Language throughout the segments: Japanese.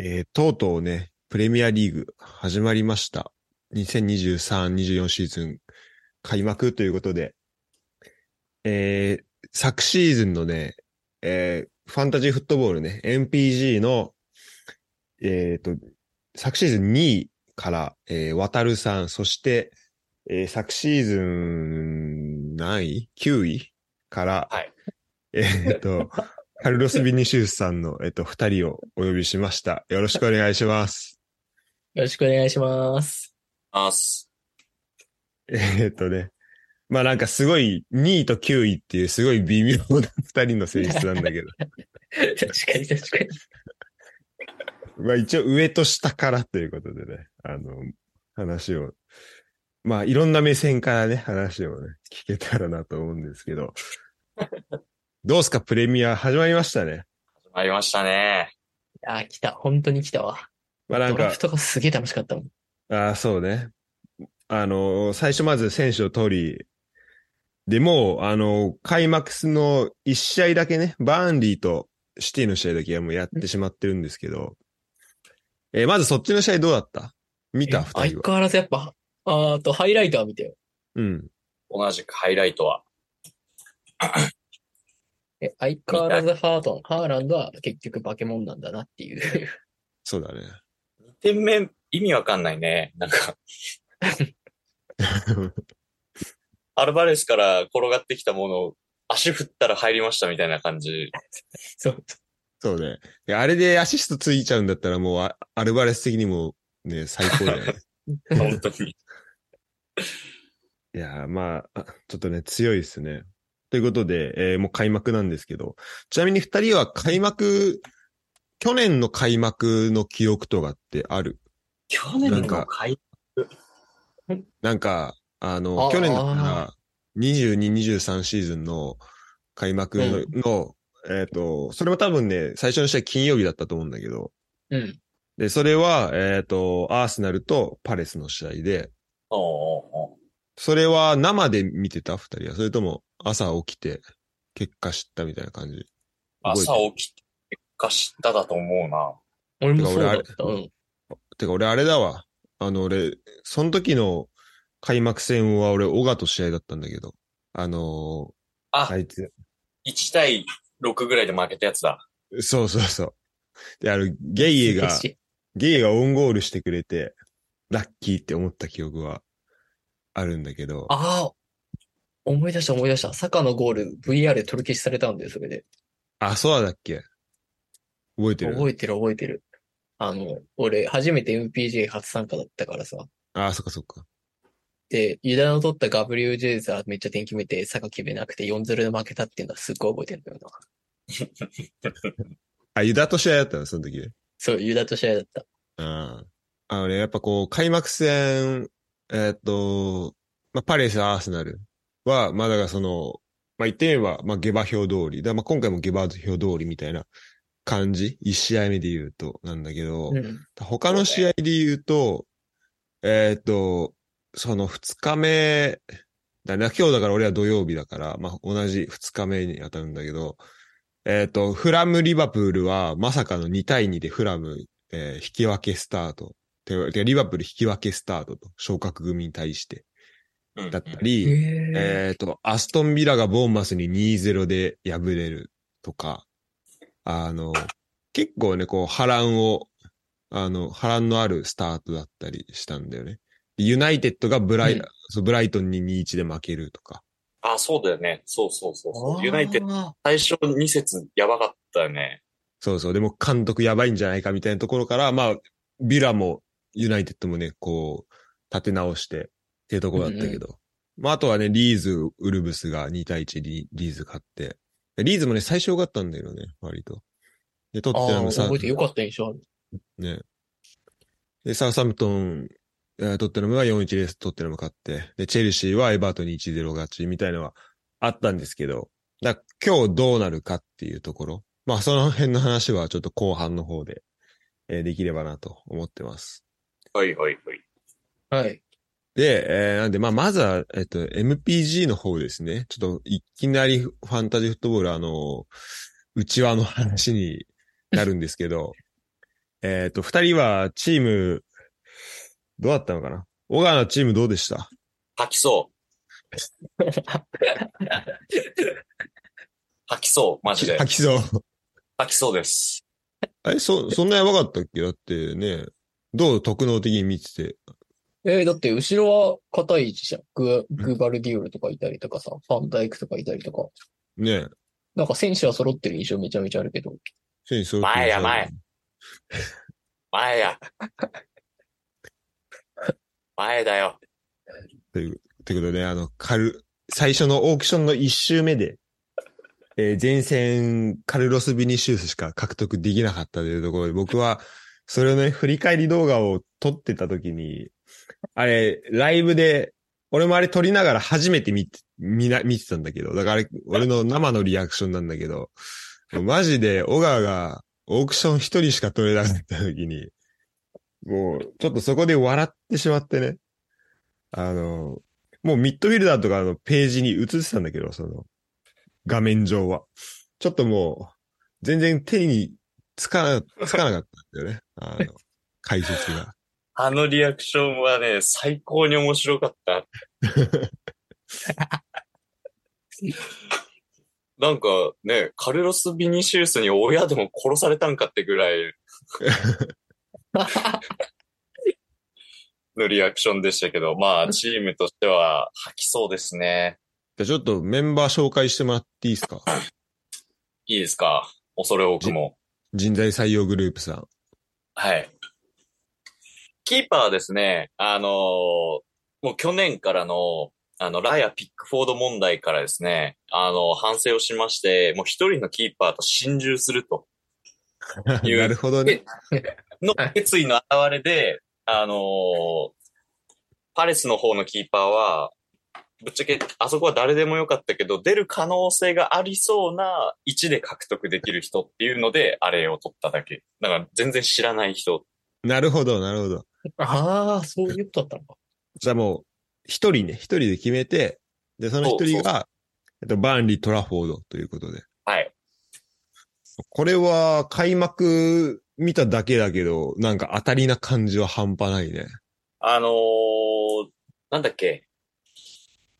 えーとうとうね、プレミアリーグ始まりました。2023-24シーズン開幕ということで、えー昨シーズンのね、えーファンタジーフットボールね、MPG の、えっ、と、昨シーズン2位から、えー、渡るさん、そして、えー昨シーズン何位 ?9 位から、はいえっ、と、カルロス・ビニシウスさんの、えっ、と、二人をお呼びしました。よろしくお願いします。よろしくお願いします。あす。えっ、とね。まあなんかすごい、2位と9位っていうすごい微妙な二人の選出なんだけど。確かに確かに。まあ一応上と下からということでね、あの、話を、まあいろんな目線からね、話をね、聞けたらなと思うんですけど。どうすか、プレミア始まりましたね。始まりましたね。あー、来た。本当に来たわ。まあなんかドラフ、トがすげえ楽しかったもん。ああ、そうね。あの、最初まず選手を取り、でもう、あの、開幕の1試合だけね、バーンリーとシティの試合だけはもうやってしまってるんですけど、えーまずそっちの試合どうだった？見た？え二人は。相変わらずやっぱ、あーと、ハイライトは見てよ。うん。同じくハイライトは。え、相変わらずハートン、ハーランドは結局化け物なんだなっていう。そうだね。2点目、意味わかんないね。なんか、アルバレスから転がってきたものを足振ったら入りましたみたいな感じ。そう。そうね。あれでアシストついちゃうんだったらもうアアルバレス的にもね、最高だよね。本当に。いやー、まあ、あちょっとね、強いですね。ということで、えーもう開幕なんですけど、ちなみに二人は開幕、去年の開幕の記憶とかってある？去年の開なんか、あの、あ去年だったら、22、23シーズンの開幕の、のえっ、と、それも多分ね、最初の試合金曜日だったと思うんだけど、うん。で、それは、えっ、と、アーセナルとパレスの試合で、それは生で見てた？二人は、それとも朝起きて結果知ったみたいな感じ。朝起きて結果知っただと思うな。俺もそうだてかった。うん。てか俺あれだわ。あの俺、その時の開幕戦は俺、オガと試合だったんだけど、あのあー、あいつ、1対6ぐらいで負けたやつだ。そうそうそう。で、あの、ゲイエが、ゲイエがオウンゴールしてくれて、ラッキーって思った記憶はあるんだけど、ああ、思い出した思い出した。サカのゴール VR で取り消しされたんだよ、それで。あ、そうだっけ？覚えてる？覚えてる覚えてる。あの、俺、初めて MPJ 初参加だったからさ。あ、そっかそっか。で、ユダの取ったガブリュー・ジェイザーめっちゃ点決めて、サカ決めなくて4-0で負けたっていうのはすっごい覚えてるんだよな。あ、ユダと試合だったの？その時？で。そう、ユダと試合だった。ああ。あのね、やっぱこう、開幕戦、えーっと、まあ、パレス、アーセナルは、まあだからその、まあ言ってみれば、まあ下馬評通り。だまあ今回も下馬評通りみたいな感じ？一試合目で言うと、なんだけど、うん。他の試合で言うと、えーっと、その二日目、だな、今日だから俺は土曜日だから、まあ同じ二日目に当たるんだけど、えーっと、フラム・リバプールはまさかの2対2でフラム、えー引き分けスタート。てリバプール引き分けスタートと、昇格組に対してうんだったり、へえ。えっ、と、アストンビラがボーンマスに2-0で敗れるとか、あの、結構ね、こう、波乱を、あの、波乱のあるスタートだったりしたんだよね。でユナイテッドがブライ、うんそうブライトンに2-1で負けるとか。あ、そうだよね。そうそうそうそう。ユナイテッドド。最初2節やばかったよね。そうそう。でも監督やばいんじゃないかみたいなところから、まあ、ビラもユナイテッドもね、こう、立て直してっていうところだったけど。まあ、あとはね、リーズ、ウルブスが2対1でリーズ勝って。でリーズもね、最初良かったんだよね、割と。で、トッテナムさ、覚えてよかった印象ある。ね。で、サウサムトン、えートッテナムが4-1でトッテナム勝って、で、チェルシーはエバートンに1-0勝ちみたいのはあったんですけど、だ今日どうなるかっていうところ。まあ、その辺の話はちょっと後半の方で、えーできればなと思ってます。はいはいはい。はい。で、えーなんで、まあ、まずは、えっと、MPG の方ですね。ちょっと、いきなりファンタジーフットボール、あの、内輪の話になるんですけど、えっ、と、二人はチーム、どうだったのかな？小川のチームどうでした？吐きそう。吐きそう、マジで。吐きそう。吐きそうです。あれ、そ、そんなやばかったっけ？だってね、どう特能的に見てて？えーだって後ろは硬い位置じゃん。グ、グバルディオルとかいたりとかさ、ファンダイクとかいたりとか。ねなんか選手は揃ってる印象めちゃめちゃあるけど。選手揃ってる前や前。前や。前だよ。という、ということで、あの、カル、最初のオークションの一周目で、えー前線、カルロス・ビニシウスしか獲得できなかったというところで、僕は、それをね、振り返り動画を撮ってた時に、あれ、ライブで、俺もあれ撮りながら初めて見て、見な、見てたんだけど、だからあれ、俺の生のリアクションなんだけど、マジで、小川が、オークション一人しか撮れなかった時に、もう、ちょっとそこで笑ってしまってね。あの、もうミッドフィルダーとかのページに映ってたんだけど、その、画面上は。ちょっともう、全然手につかな、つかなかったんだよね。あの、解説が。あのリアクションはね、最高に面白かった。なんかね、カルロス・ビニシウスに親でも殺されたんかってぐらい のリアクションでしたけど、まあ、チームとしては吐きそうですね。じゃあちょっとメンバー紹介してもらっていいですか？いいですか？恐れ多くも。人材採用グループさん。はい。キーパーはですね、あのーもう去年からの、あの、ライア・ピックフォード問題からですね、あの、反省をしまして、もう一人のキーパーと心中すると いうなるほどね。の決意の表れで、あのーパレスの方のキーパーは、ぶっちゃけ、あそこは誰でもよかったけど、出る可能性がありそうな位置で獲得できる人っていうので、あれを取っただけ。だから全然知らない人。なるほど、なるほど。ああ、そういうことだったのか。じゃあもう、一人ね、一人で決めて、で、その一人が、えっと、バーンリー・トラフォードということで。はい。これは開幕見ただけだけど、なんか当たりな感じは半端ないね。あのーなんだっけ。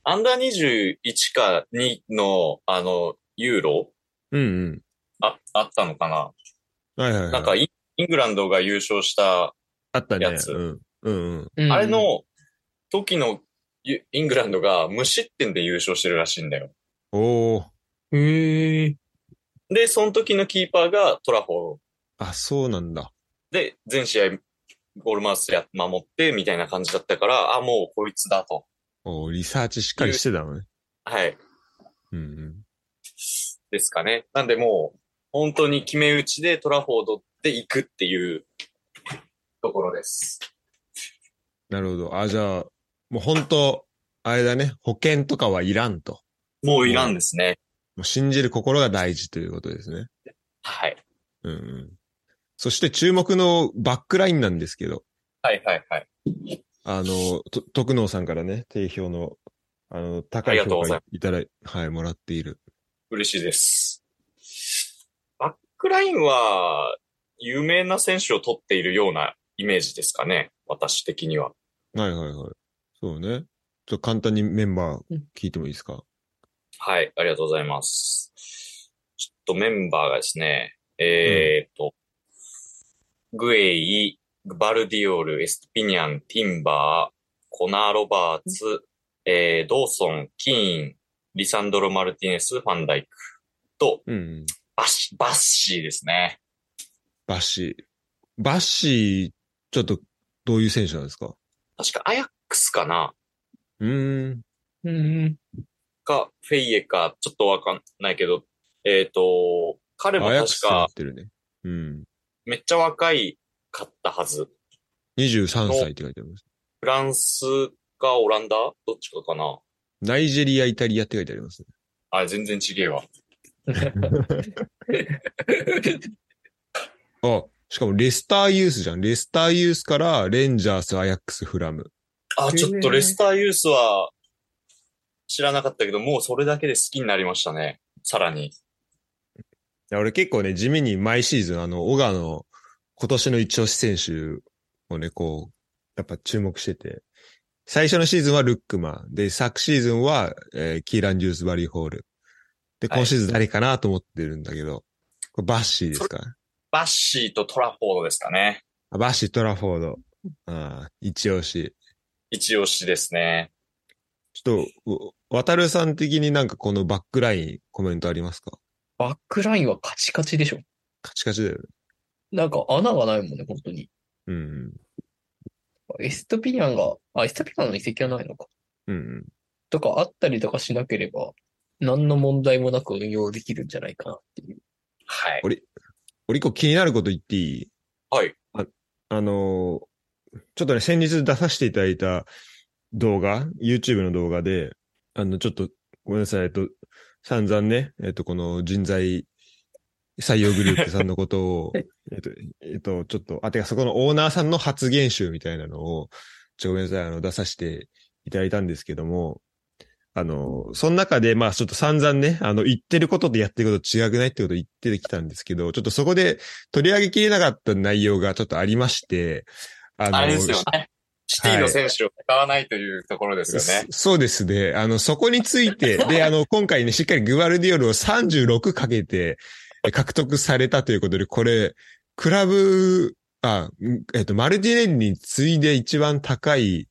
アンダー21か2の、あの、ユーロ？うんうん。あ、あったのかな、はいはい、はい。なんかイン、イングランドが優勝した、あったね。やつうん。うんうん。うんあれ、の時のユイングランドが無失点で優勝してるらしいんだよ。おー。へえ。で、その時のキーパーがトラフォーあ、そうなんだ。で、全試合ゴールマウスや守ってみたいな感じだったから、あ、もうこいつだと。おーリサーチしっかりしてたのね。はい。うんうん。ですかね。なんでもう、本当に決め打ちでトラフォードで行くっていうところです。なるほど。あ、じゃあ、もう本当あれだね。保険とかはいらんと。もういらんですね。もう信じる心が大事ということですね。はい。うんうん。そして注目のバックラインなんですけど、はいはいはい。あの、と徳能さんからね、定評の、あの、高い評価いただい、はい、もらっている。嬉しいです。バックラインは、有名な選手を取っているようなイメージですかね。私的には。はいはいはい。そうね。ちょっと簡単にメンバー聞いてもいいですか？はい、ありがとうございます。ちょっとメンバーがですね、えーっと、グエイ、バルディオル、エストピニャン、ティンバー、コナー・ロバーツ、えー、ドーソン、キーン、リサンドロ・マルティネス、ファンダイクと、うんうん。バッシバッシーですね。バッシー。バッシー、ちょっと、どういう選手なんですか？確かアヤックスかなうーん。うん。か、フェイエか、ちょっとわかんないけど、えっ、と、彼も確かになってるね。うん。めっちゃ若いかったはず。23歳って書いてあります。フランスかオランダ？どっちかかなナイジェリア、イタリアって書いてありますね。あ、全然違えわ。あ、しかもレスターユースじゃん。レスターユースからレンジャース、アヤックス、フラム。あ、ちょっとレスターユースは知らなかったけど、もうそれだけで好きになりましたね。さらに。いや俺結構ね、地味に毎シーズン、あの、小川の今年の一押し選手をね、こう、やっぱ注目してて、最初のシーズンはルックマン。で、昨シーズンは、えーキーラン・ジュース・バリー・ホール。で、はい今シーズン誰かなと思ってるんだけど、これバッシーですか？バッシーとトラフォードですかね。あバッシー・トラフォード。ああ、一押し。一押しですね。ちょっと、う渡るさん的になんかこのバックラインコメントありますか？バックラインはカチカチでしょ。カチカチだよね。なんか穴がないもんね、本当に。うんエストピニャンが、あ、エストピニャンの移籍はないのか。うん。うんうん。とかあったりとかしなければ、何の問題もなく運用できるんじゃないかなっていう。はい。俺一個気になること言っていい？はい。あのーちょっとね、先日出させていただいた動画、YouTube の動画で、あの、ちょっと、ごめんなさい、えっと、散々ね、えっと、この人材採用グループさんのことを、えっと、えっと、ちょっと、あ、てかそこのオーナーさんの発言集みたいなのを、ちょ、ごめんなさい、あの、出させていただいたんですけども、あの、その中で、まあ、ちょっと散々ね、あの、言ってることとやってること違くないってことを言ってきたんですけど、ちょっとそこで取り上げきれなかった内容がちょっとありまして、ああれですよね。シティの選手を使わないというところですよね。そそうですね。あの、そこについて、で、あの、今回ね、しっかりグバルディオルを36かけてえ獲得されたということで、これ、クラブ、あ、んえっ、と、マルティネリに次いで一番高い、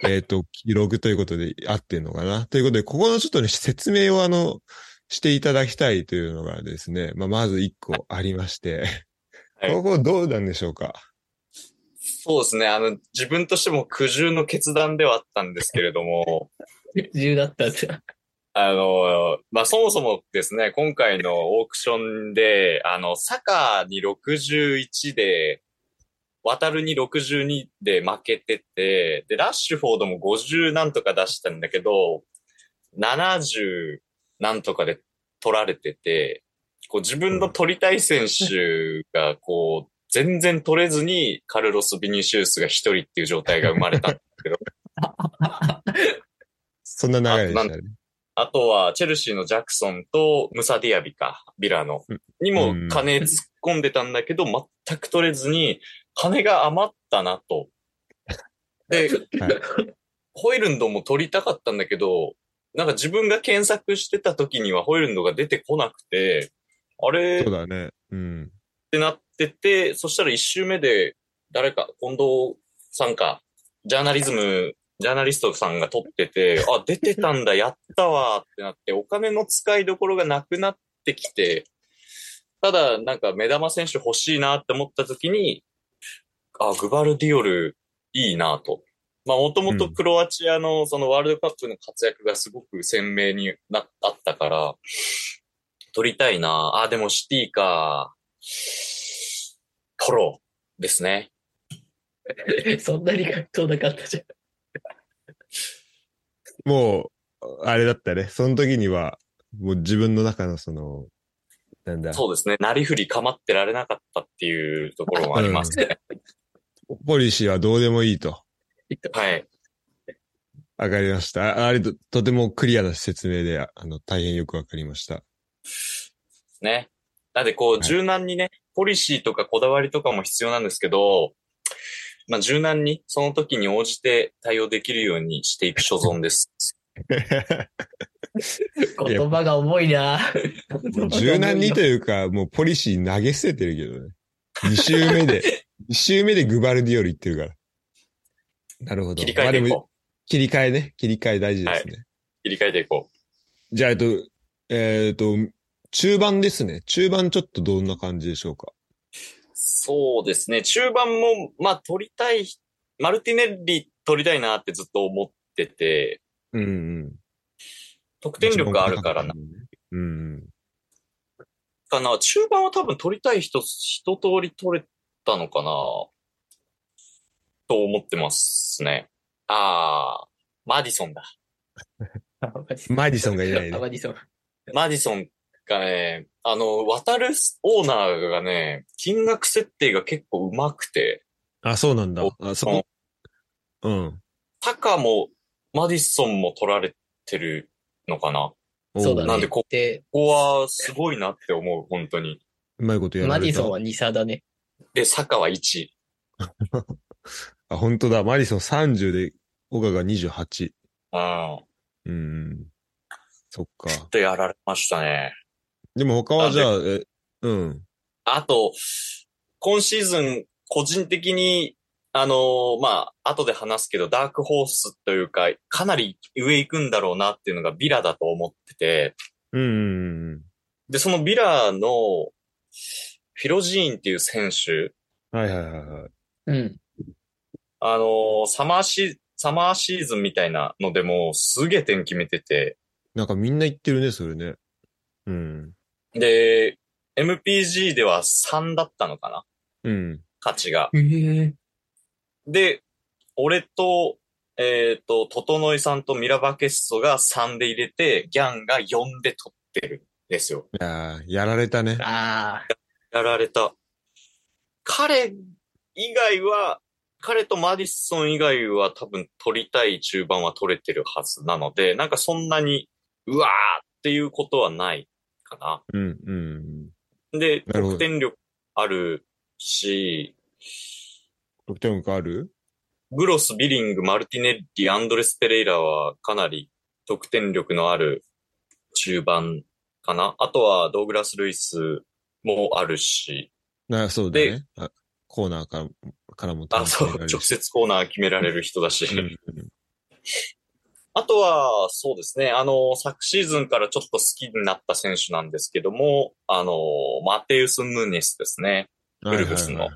えっ、と、記録ということで合ってんのかな？ということで、ここのちょっとね、説明をあの、していただきたいというのがですね、まあ、まず一個ありまして、はい。ここどうなんでしょうか？そうですね。あの、自分としても苦渋の決断ではあったんですけれども、自由だったんですよ。あの、まあ、そもそもですね、今回のオークションで、あの、サカに61で、渡るに62で負けてて、で、ラッシュフォードも50なんとか出したんだけど、70なんとかで取られてて、こう自分の取りたい選手が、こう、全然取れずに、カルロス・ビニシウスが一人っていう状態が生まれたんですけど、そんな流れでしたね。あとは、チェルシーのジャクソンとムサディアビか、ビラのうん、にも金突っ込んでたんだけど、全く取れずに、金が余ったなと。で、はいホイルンドも取りたかったんだけど、なんか自分が検索してた時にはホイルンドが出てこなくて、あれっそうだね。うん。てなってて、そしたら一周目で、誰か、近藤さんか、ジャーナリズム、ジャーナリストさんが撮ってて、あ、出てたんだ、やったわってなって、お金の使いどころがなくなってきて、ただ、なんか目玉選手欲しいなって思った時に、あ、グバルディオルいいなと。まあ、もともとクロアチアのそのワールドカップの活躍がすごく鮮明にな、あったから、取りたいなあ、でもシティか。トロですね。そんなに格好なかったじゃん。もう、あれだったね。その時には、もう自分の中のその、なんだ、そうですね。なりふり構ってられなかったっていうところもありますね。ポリシーはどうでもいいと。はい。わかりました。ああれと、とてもクリアな説明で、ああの、大変よくわかりました。ね。なんでこう、はい柔軟にね、ポリシーとかこだわりとかも必要なんですけど、まあ、柔軟にその時に応じて対応できるようにしていく所存です。言葉が重いな柔軟にというか、もうポリシー投げ捨ててるけどね。2周目で、2周目でグバルディオル言ってるから。なるほど。切り替えていこう。切り替えね。切り替え大事ですね。切り替えていこう。じゃあ、えっと、えっと、中盤ですね。中盤ちょっとどんな感じでしょうか？そうですね。中盤も、まあ、取りたい、マルティネッリ取りたいなってずっと思ってて、うんうん。得点力あるからな。うんうん。かな。中盤は多分取りたい人、一通り取れたのかな？と思ってますね。ああ、マディソンだ。マディソンがいないね。マディソン。マディソンがね、あの、渡るオーナーがね、金額設定が結構上手くて、あ、そうなんだ。あ、そこ。うん。タカもマディソンも取られてるのかな？おそうだね。なんでこで、ここはすごいなって思う、本当に。うまいことやられた。マディソンは2差だね。で、サカは1。あ、本当だ。マリソン30で、オガが28。うん。うん。そっか。とやられましたね。でも他はじゃあ、え、うん。あと、今シーズン、個人的に、あのーまあ、後で話すけど、ダークホースというか、かなり上行くんだろうなっていうのがビラだと思ってて、うんで、そのビラの、フィロジーンっていう選手、うん。はいはいはいはい。うん。あのーサマーシ、サマーシーズンみたいなのでも、すげえ点決めてて、なんかみんな言ってるね、それね。うん。で、MPG では3だったのかな？うん。価値が。へえ。で、俺と、えっ、と、トトノイさんとミラバケッソが3で入れて、ギャンが4で取ってるんですよ。いやーやられたね。ああ。やられた。彼以外は、彼とマディソン以外は多分取りたい中盤は取れてるはずなので、なんかそんなに、うわーっていうことはないかな。うんうん。で、得点力あるし、得点力ある？グロス、ビリング、マルティネッリ、アンドレス・ペレイラはかなり得点力のある中盤かな。あとはドーグラス・ルイスもあるし、な、そうだね。あコーナーからからもあ、そう、直接コーナー決められる人だし。うんうんあとは、そうですね、あの、昨シーズンからちょっと好きになった選手なんですけども、あの、マテウス・ヌネスですね。ウルブスの。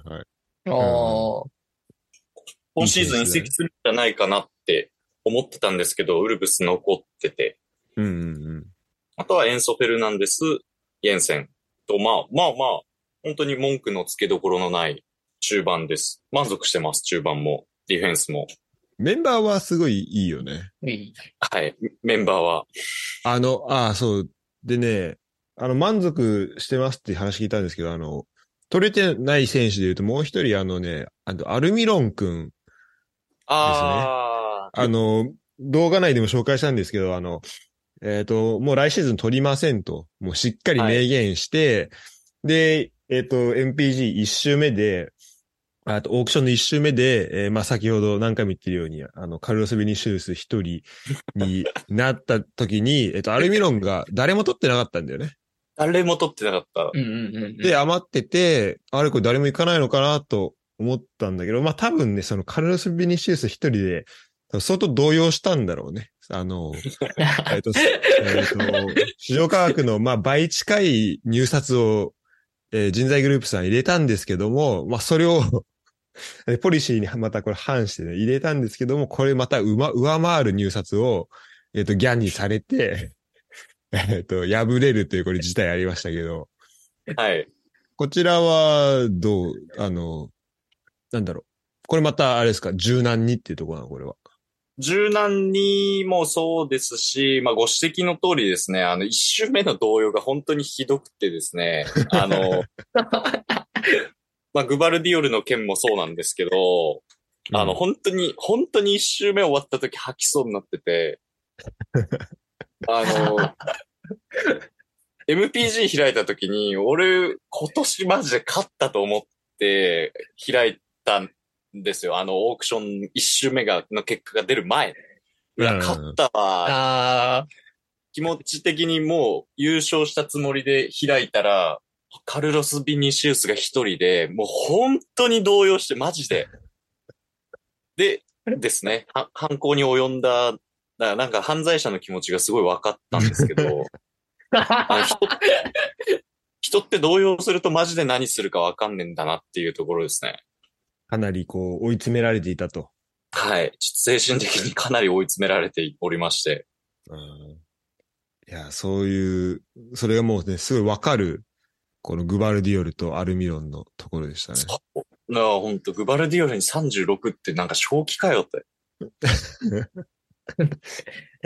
今シーズン移籍するんじゃないかなって思ってたんですけど、ウルブス残ってて、うんうんうん。あとはエンソ・フェルナンデス、イェンセンと、まあまあまあ、本当に文句のつけどころのない中盤です。満足してます、中盤も、ディフェンスも。メンバーはすごいいいよね。いい。はい、メンバーは。あの、ああ、そう。でね、あの、満足してますって話聞いたんですけど、あの、取れてない選手で言うともう一人、あのね、あの、アルミロン君、ああ、あの、動画内でも紹介したんですけど、あの、えっ、と、もう来シーズン取りませんと、もうしっかり明言して、で、えっ、と、MPG1 周目で、あと、オークションの1周目で、えーまあ、先ほど何回も言ってるように、あの、カルロス・ベニシウス一人に なった時に、えっ、と、アルミロンが誰も取ってなかったんだよね。誰も取ってなかった。うんうんうんうん。で、余ってて、あれこれ誰も行かないのかなと思ったんだけど、まあ多分ね、そのカルロス・ビニシウス一人で、相当動揺したんだろうね。あの、えっと、えっと、市場価格のまあ倍近い入札を、えー人材グループさん入れたんですけども、まあそれを、えポリシーにまたこれ反してね、入れたんですけども、これまたうま、上回る入札を、えっ、と、ギャンにされて、えっ、と、敗れるというこれ自体ありましたけど、はい。こちらは、どう、あの、なんだろう。これまた、あれですか、柔軟にっていうところなの、これは。柔軟にもそうですし、まあご指摘の通りですね、あの、一周目の動揺が本当にひどくてですね、あの、まあグバルディオルの件もそうなんですけど、あの、うん本当に、本当に一周目終わった時吐きそうになってて、あの、MPG 開いた時に、俺、今年マジで勝ったと思って開いたんですよ。あの、オークション一周目が、の結果が出る前。うわ、うん勝ったわ。気持ち的にもう優勝したつもりで開いたら、カルロス・ビニシウスが一人で、もう本当に動揺して、マジで。で、ですね、は犯行に及んだ、だなんか犯罪者の気持ちがすごい分かったんですけど、人って動揺するとマジで何するか分かんねえんだなっていうところですね。かなりこう、追い詰められていたと。はい。ちょっと精神的にかなり追い詰められておりまして。うんいや、そういう、それがもうね、すごいわかる、このグバルディオルとアルミロンのところでしたね。そう。なあ、ほんと、グバルディオルに36ってなんか正気かよって。デ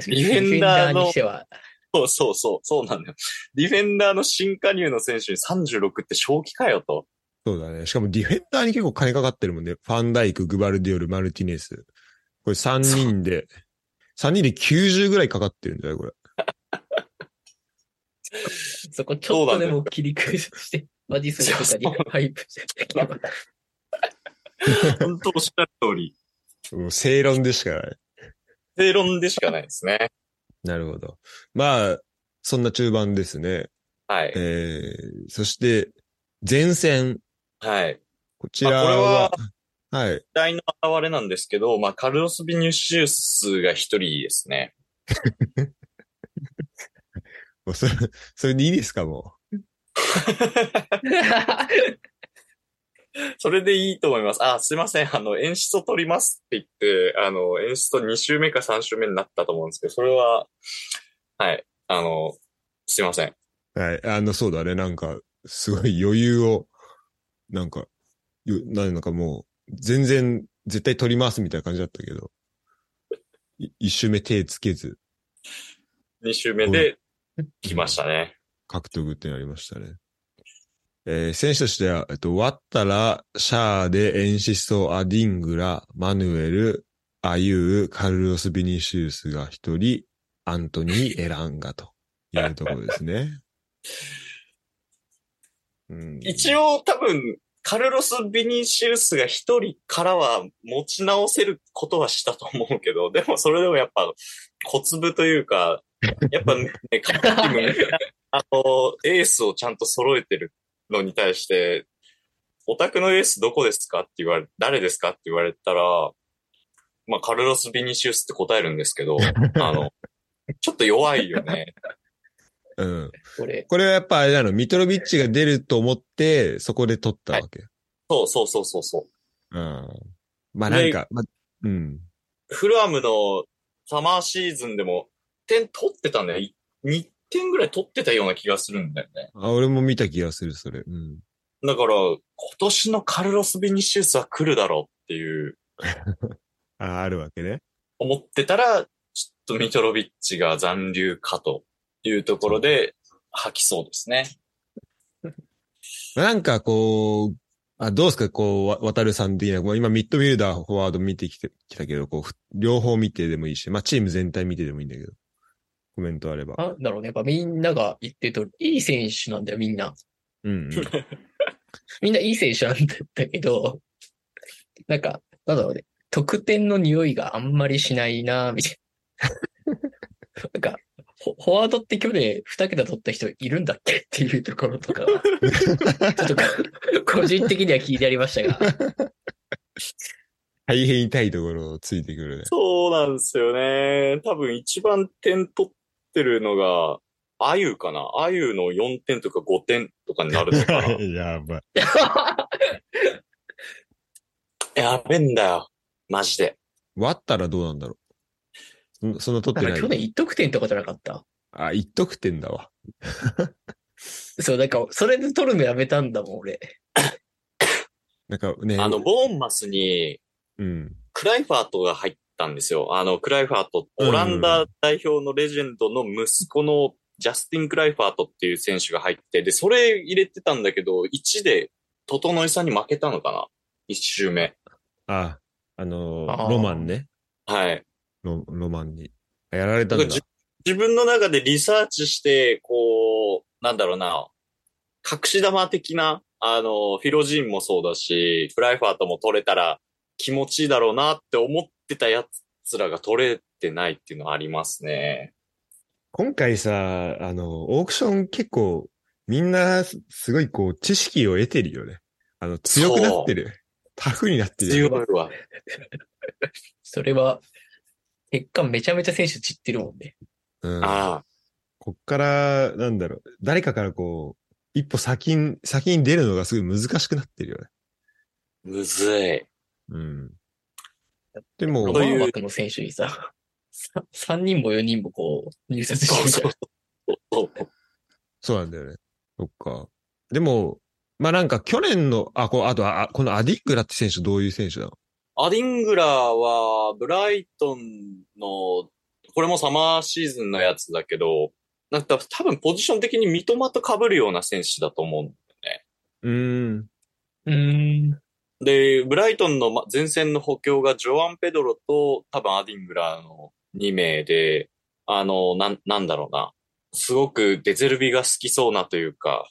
ディフェンダーのそうそうそう、そうなんだよ。ディフェンダーの新加入の選手に36って正気かよと。そうだね。しかもディフェンダーに結構金かかってるもんね。ファンダイク、グバルディオル、マルティネス。これ3人で、3人で90ぐらいかかってるんだよ、これ。そこちょっとでも切り崩して。マディソンとかにハイプしていけば。本当おっしゃる通り。もう正論でしかない。正論でしかないですね。なるほど。まあ、そんな中盤ですね。はい。えー、そして、前線。はい。こちらは、はい。期待の表れなんですけど、まあ、カルロス・ビニュシウスが一人ですね。もうそれ、それでいいですか、も それでいいと思います。あ、すいません。あの、演出を取りますって言って、あの、演出と2週目か3週目になったと思うんですけど、それは、はい。あの、すいません。う。はい。あの、そうだね。なんか、すごい余裕を、なんか、よなんかもう、全然、絶対取りますみたいな感じだったけど、い一周目手つけず、2週目で来ましたね。獲得ってなりましたね。えー選手としては、えっと、ワッタラ、シャーデ、エンシスト、アディングラ、マヌエル、アユー、カルロス・ビニシウスが一人、アントニー・エランガというところですね。うん、一応多分、カルロス・ビニシウスが一人からは持ち直せることはしたと思うけど、でもそれでもやっぱ小粒というか、やっぱね、ム、あの、エースをちゃんと揃えてるのに対して、オタクのエースどこですかって言われ、誰ですかって言われたら、まあ、カルロス・ビニシウスって答えるんですけど、あの、ちょっと弱いよね。うん。これ、これはやっぱあれなの、ミトロビッチが出ると思って、そこで取ったわけ。そうそうそうそうそう。うん。まあなんか、まあ、うん。フルアムのサマーシーズンでも点取ってたんだよ。い2点ぐらい取ってたような気がするんだよね。あ、俺も見た気がする、それ。うん。だから、今年のカルロス・ビニシウスは来るだろうっていう、あ、あるわけね。思ってたら、ちょっとミトロビッチが残留かというところで吐きそうですね。なんかこう、あ、どうですかこう、わ渡るさん的な、まあ今ミッドフィルダー、フォワード見てきて、きたけど、こうふ、両方見てでもいいし、まあチーム全体見てでもいいんだけど、コメントあれば。なんだろうね。やっぱみんなが言ってると、いい選手なんだよ、みんな。うん、うん。みんないい選手なんだけど、なんか、なんだろうね。得点の匂いがあんまりしないな、みたいな。なんか、フォワードって去年2桁取った人いるんだっけ？っていうところとかは、ちょっとこ個人的には聞いてありましたが、大変痛いところをついてくるね。そうなんですよね。多分一番点取ってるのが、あゆかなあゆの4点とか5点とかになるのかな やばい。やべえんだよ。マジで。割ったらどうなんだろう。そそんな取ってない。去年1得点とかじゃなかった？あ、一得点だわ。そう、なんか、それで取るのやめたんだもん、俺。なんかね。あの、ボーンマスに、うん。クライファートが入ったんですよ。あの、クライファート、オランダ代表のレジェンドの息子のジャスティン・クライファートっていう選手が入って、で、それ入れてたんだけど、1で、整井さんに負けたのかな ?1 周目。あ、あのーあーロマンね。はい。ロロマンに。やられたんだ。じ自分の中でリサーチして、こう、なんだろうな、隠し玉的な、あの、フィロジーンもそうだし、クライファートも取れたら気持ちいいだろうなって思ってたやつらが取れてないっていうのはありますね。今回さ、あの、オークション結構、みんなすすごいこう、知識を得てるよね。あの、強くなってる。タフになってる強よ。いわ。それは、結果めちゃめちゃ選手散ってるもんね。うん。ああ、こっから、なんだろう、誰かからこう、一歩先に、先に出るのがすごい難しくなってるよね。むずい。うん。でもロ、というの選手にさ、さ3人も4人もこう、入札してるじゃん。そうそうなんだよね。そっか。でも、まあなんか去年の、あ、こう、あとあ、このアディッグラって選手どういう選手なの？アディングラーは、ブライトンの、これもサマーシーズンのやつだけど、なんか多分ポジション的に三笘と被るような選手だと思う。うーん。うーん。で、ブライトンのま前線の補強がジョアン・ペドロと多分アディングラーの2名で、あの、なん、なんだろうな。すごくデゼルビが好きそうなというか、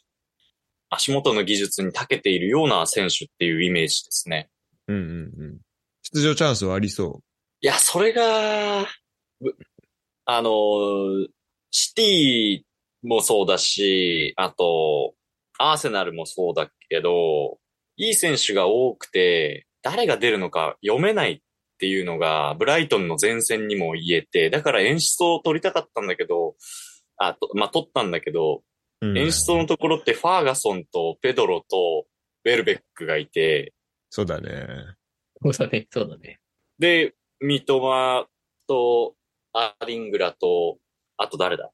足元の技術に長けているような選手っていうイメージですね。うんうんうん。出場チャンスはありそいや、それが、ぶあの、シティもそうだし、あと、アーセナルもそうだけど、いい選手が多くて、誰が出るのか読めないっていうのが、ブライトンの前線にも言えて、だから演出を取りたかったんだけど、あと、まあ、取ったんだけど、う。うん演出のところってファーガソンとペドロとウェルベックがいて、そうだね。そうだね、そうだね。で、三笘とアディングラと、あと誰だ？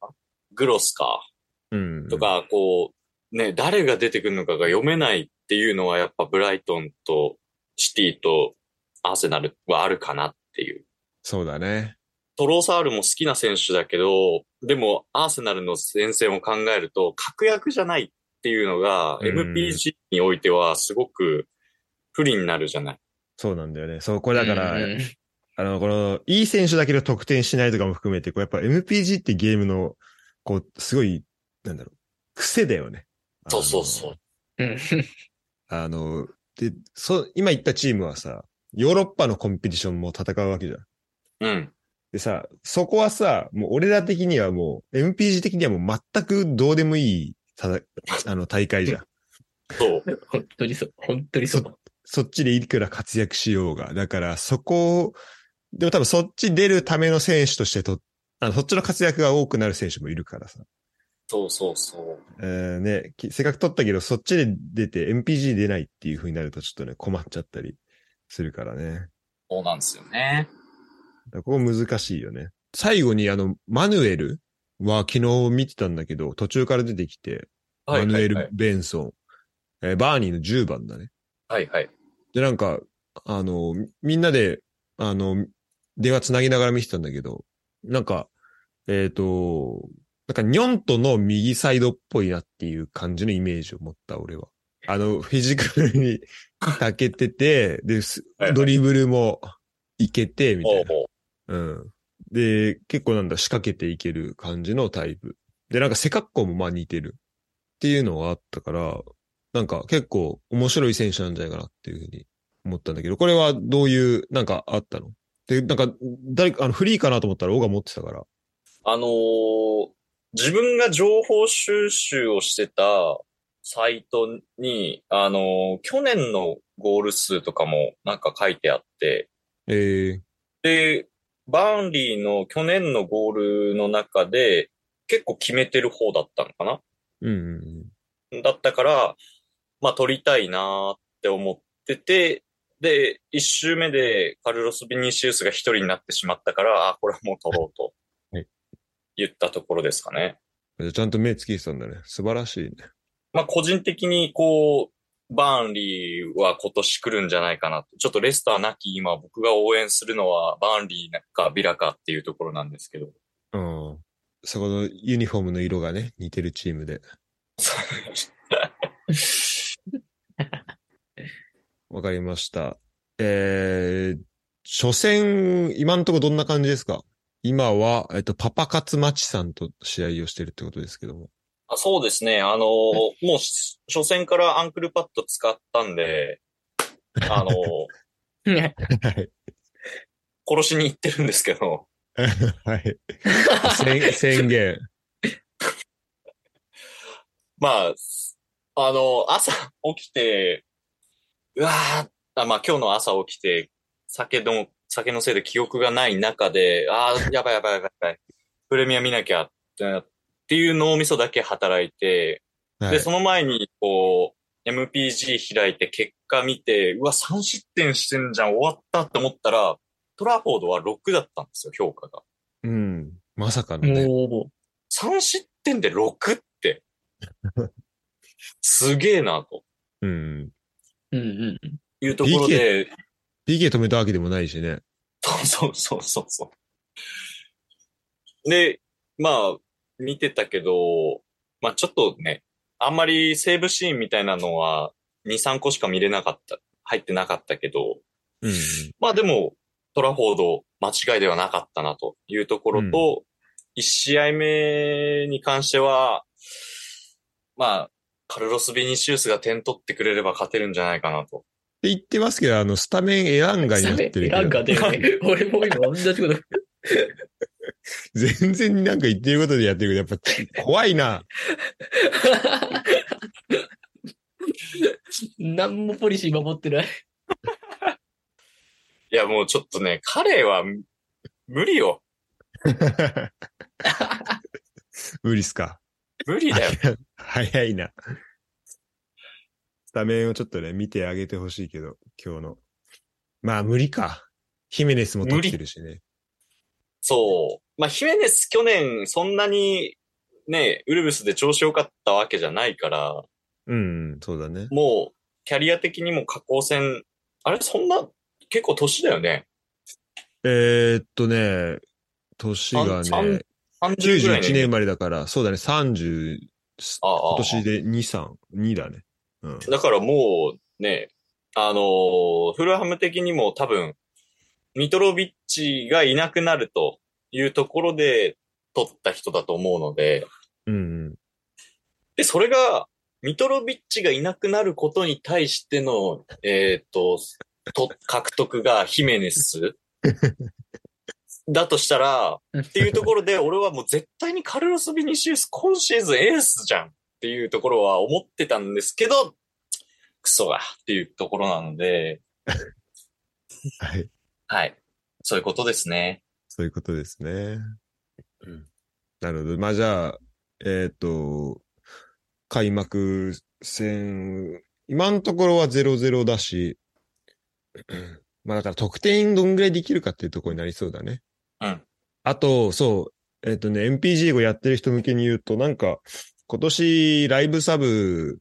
グロスか。うん。とか、こう、ね、誰が出てくるのかが読めないっていうのはやっぱブライトンとシティとアーセナルはあるかなっていう。そうだね。トローサールも好きな選手だけど、でもアーセナルの戦線を考えると確約じゃないっていうのがうん MPG においてはすごく不利になるじゃない。そうなんだよね。そう、これだから、うんうんあの、この、いい選手だけど得点しないとかも含めて、こうやっぱ MPG ってゲームの、こう、すごい、なんだろう、癖だよね。そうそうそう。うん。あの、で、そう、今言ったチームはさ、ヨーロッパのコンペティションも戦うわけじゃん。うん。でさ、そこはさ、もう俺ら的にはもう、MPG 的にはもう全くどうでもいい、ただ、あの、大会じゃん。そう。本当にそう。本当にそう。そっちでいくら活躍しようが。だから、そこを、でも多分そっち出るための選手としてと、あの、そっちの活躍が多くなる選手もいるからさ。そうそうそう。えーね、きせっかく取ったけど、そっちで出て MPG 出ないっていう風になるとちょっとね、困っちゃったりするからね。そうなんですよね。だここ難しいよね。最後にあの、マヌエルは昨日見てたんだけど、途中から出てきて、はいマヌエルはいはい。・ベンソン、えーバーニーの10番だね。はいはい。で、なんか、あの、みみんなで、あの、電話つなぎながら見てたんだけど、なんか、えっ、と、なんか、ニョントの右サイドっぽいなっていう感じのイメージを持った、俺は。あの、フィジカルに長けてて、で、ドリブルもいけて、みたいな。ほうん。で、結構なんだ、仕掛けていける感じのタイプ。で、なんか背格好もまあ似てる。っていうのがあったから、なんか結構面白い選手なんじゃないかなっていうふうに思ったんだけど、これはどういう、なんかあったの？で、なんか、誰か、あの、フリーかなと思ったら、オが持ってたから。あのー自分が情報収集をしてたサイトに、あのー去年のゴール数とかもなんか書いてあって、ええで、バーンリーの去年のゴールの中で結構決めてる方だったのかな？うんうんうん。だったから、まあ取りたいなーって思ってて、で、一周目でカルロス・ビニシウスが一人になってしまったから、あ、これはもう取ろうとはい言ったところですかね。ちゃんと目つけてたんだね。素晴らしいね。まあ個人的にこう、バーンリーは今年来るんじゃないかなと。ちょっとレスターなき今僕が応援するのはバーンリーかビラかっていうところなんですけど。うん。そこのユニフォームの色がね、似てるチームで。わかりました。えー、初戦、今んとこどんな感じですか？今は、えっと、パパ活マチさんと試合をしてるってことですけども。あそうですね。あの、もうし初戦からアンクルパッド使ったんで、あの、はい。殺しに行ってるんですけど、はい。宣宣言。まあ、あの、朝起きて、うわーあ、まあ今日の朝起きて、酒の、酒のせいで記憶がない中で、ああ、やばいやばいやばいやばい。プレミア見なきゃってなっていう脳みそだけ働いて、はいで、その前に、こう、MPG 開いて結果見て、うわ、3失点してんじゃん、終わったって思ったら、トラフォードは6だったんですよ、評価が。うん。まさかのね。も3失点で6って、すげえな、とうん。う、うんうん。いうところで、PK 止めたわけでもないしね。そうそうそうそうそう。で、まあ、見てたけど、まあちょっとね、あんまりセーブシーンみたいなのは2、3個しか見れなかった、入ってなかったけど、うん。まあでも、トラフォード間違いではなかったなというところと、1試合目に関しては、まあ、カルロス・ビニシウスが点取ってくれれば勝てるんじゃないかなと。って言ってますけど、あの、スタメンエランガになってるけど。エランガだよね。俺も今同じこと。全然なんか言ってることでやってるけど、やっぱ怖いな。何もポリシー守ってない。いや、もうちょっとね、彼は無理よ。無理っすか。無理だよ。早いな。スタメンをちょっとね、見てあげてほしいけど、今日の。まあ無理か。ヒメネスも取ってるしね。そう。まあ、ヒメネス去年そんなにね、ウルブスで調子良かったわけじゃないから、うん、そうだね。もうキャリア的にも下降戦、あれそんな結構年だよね。えー、っとね、年が三ね、30ぐらい91年生まれだから、そうだね、30、ああ今年で2、3、2だね。うん。だからもうね、あのーフルハム的にも多分、ミトロビッチがいなくなるというところで取った人だと思うので、うんうん。で、それが、ミトロビッチがいなくなることに対しての、えっ、と、と、獲得がヒメネス だとしたら、っていうところで、俺はもう絶対にカルロス・ビニシウス今シーズンエースじゃんっていうところは思ってたんですけど、クソがっていうところなので、はい。はい。そういうことですね。そういうことですね。うんなるほど。まあじゃあ、えっ、と、開幕戦、今のところは0-0だし、まあだから得点どんぐらいできるかっていうところになりそうだね。うん。あと、そう、えっ、とね、MPG をやってる人向けに言うと、なんか、今年ライブサブ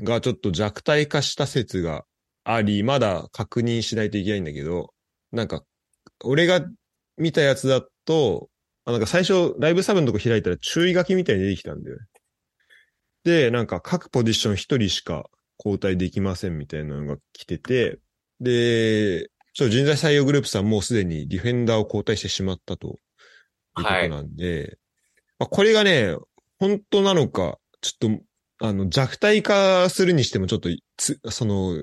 がちょっと弱体化した説があり、まだ確認しないといけないんだけど、なんか、俺が見たやつだと、あなんか最初、ライブサブのとこ開いたら注意書きみたいに出てきたんだよね。で、なんか各ポジション一人しか交代できませんみたいなのが来てて、で、ちょっと人材採用グループさんもうすでにディフェンダーを交代してしまったということなんで、まあ、これがね、本当なのか、ちょっと、あの、弱体化するにしてもちょっとつ、その、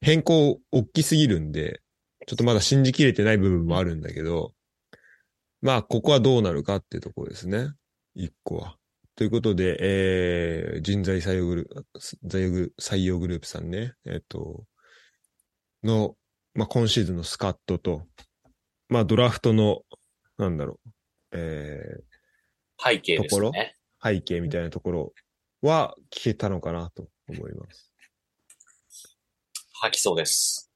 変更大きすぎるんで、ちょっとまだ信じきれてない部分もあるんだけど、まあ、ここはどうなるかっていうところですね。一個は。ということで、えー、人材採用グループ、採用グル採用グループさんね、えっ、と、の、まあ、今シーズンのスカットと、まあ、ドラフトの、なんだろう、えー、背景ですね。背景みたいなところは聞けたのかなと思います。吐きそうです。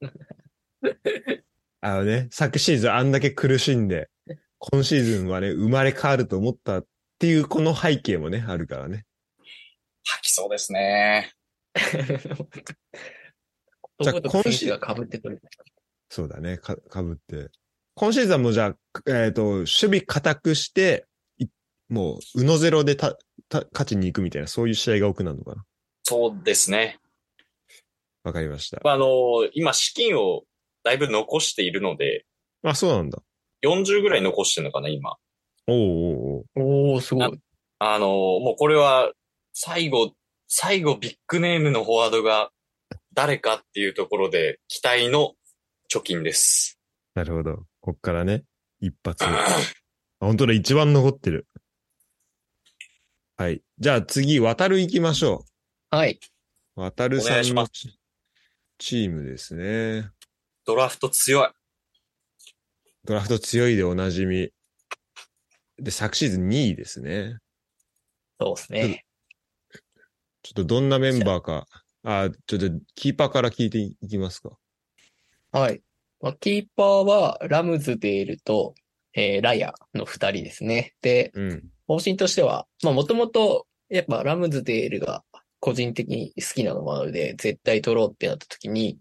あのね、昨シーズンあんだけ苦しんで、今シーズンはね、生まれ変わると思ったっていうこの背景もね、あるからね。吐きそうですね。じゃあどこと選手が被ってくる。そうだね、か、かぶって。今シーズンはもうじゃあ、えっ、と、守備固くして、いもう、うのゼロでた、た、勝ちに行くみたいな、そういう試合が多くなるのかな？そうですね。わかりました。まあ、あの今資金をだいぶ残しているので、あ、そうなんだ。40ぐらい残してるのかな、今。おうおうおうおー、すごい。あのもうこれは、最後、最後ビッグネームのフォワードが誰かっていうところで期待の貯金です。なるほど。こっからね、一発。あ本当だ、一番残ってる。はい。じゃあ次、渡る行きましょはい。う。渡るおさんのチームですね。ドラフト強い。ドラフト強いでおなじみ。で、昨シーズン2位ですね。そうですね。ちょっとどんなメンバーか。あ、ちょっとキーパーから聞いていきますか。はい。まあ、キーパーはラムズデールと、えーラヤの二人ですね。で、うん。方針としては、まあもともと、やっぱラムズデールが個人的に好きなのもあるので、絶対取ろうってなった時に、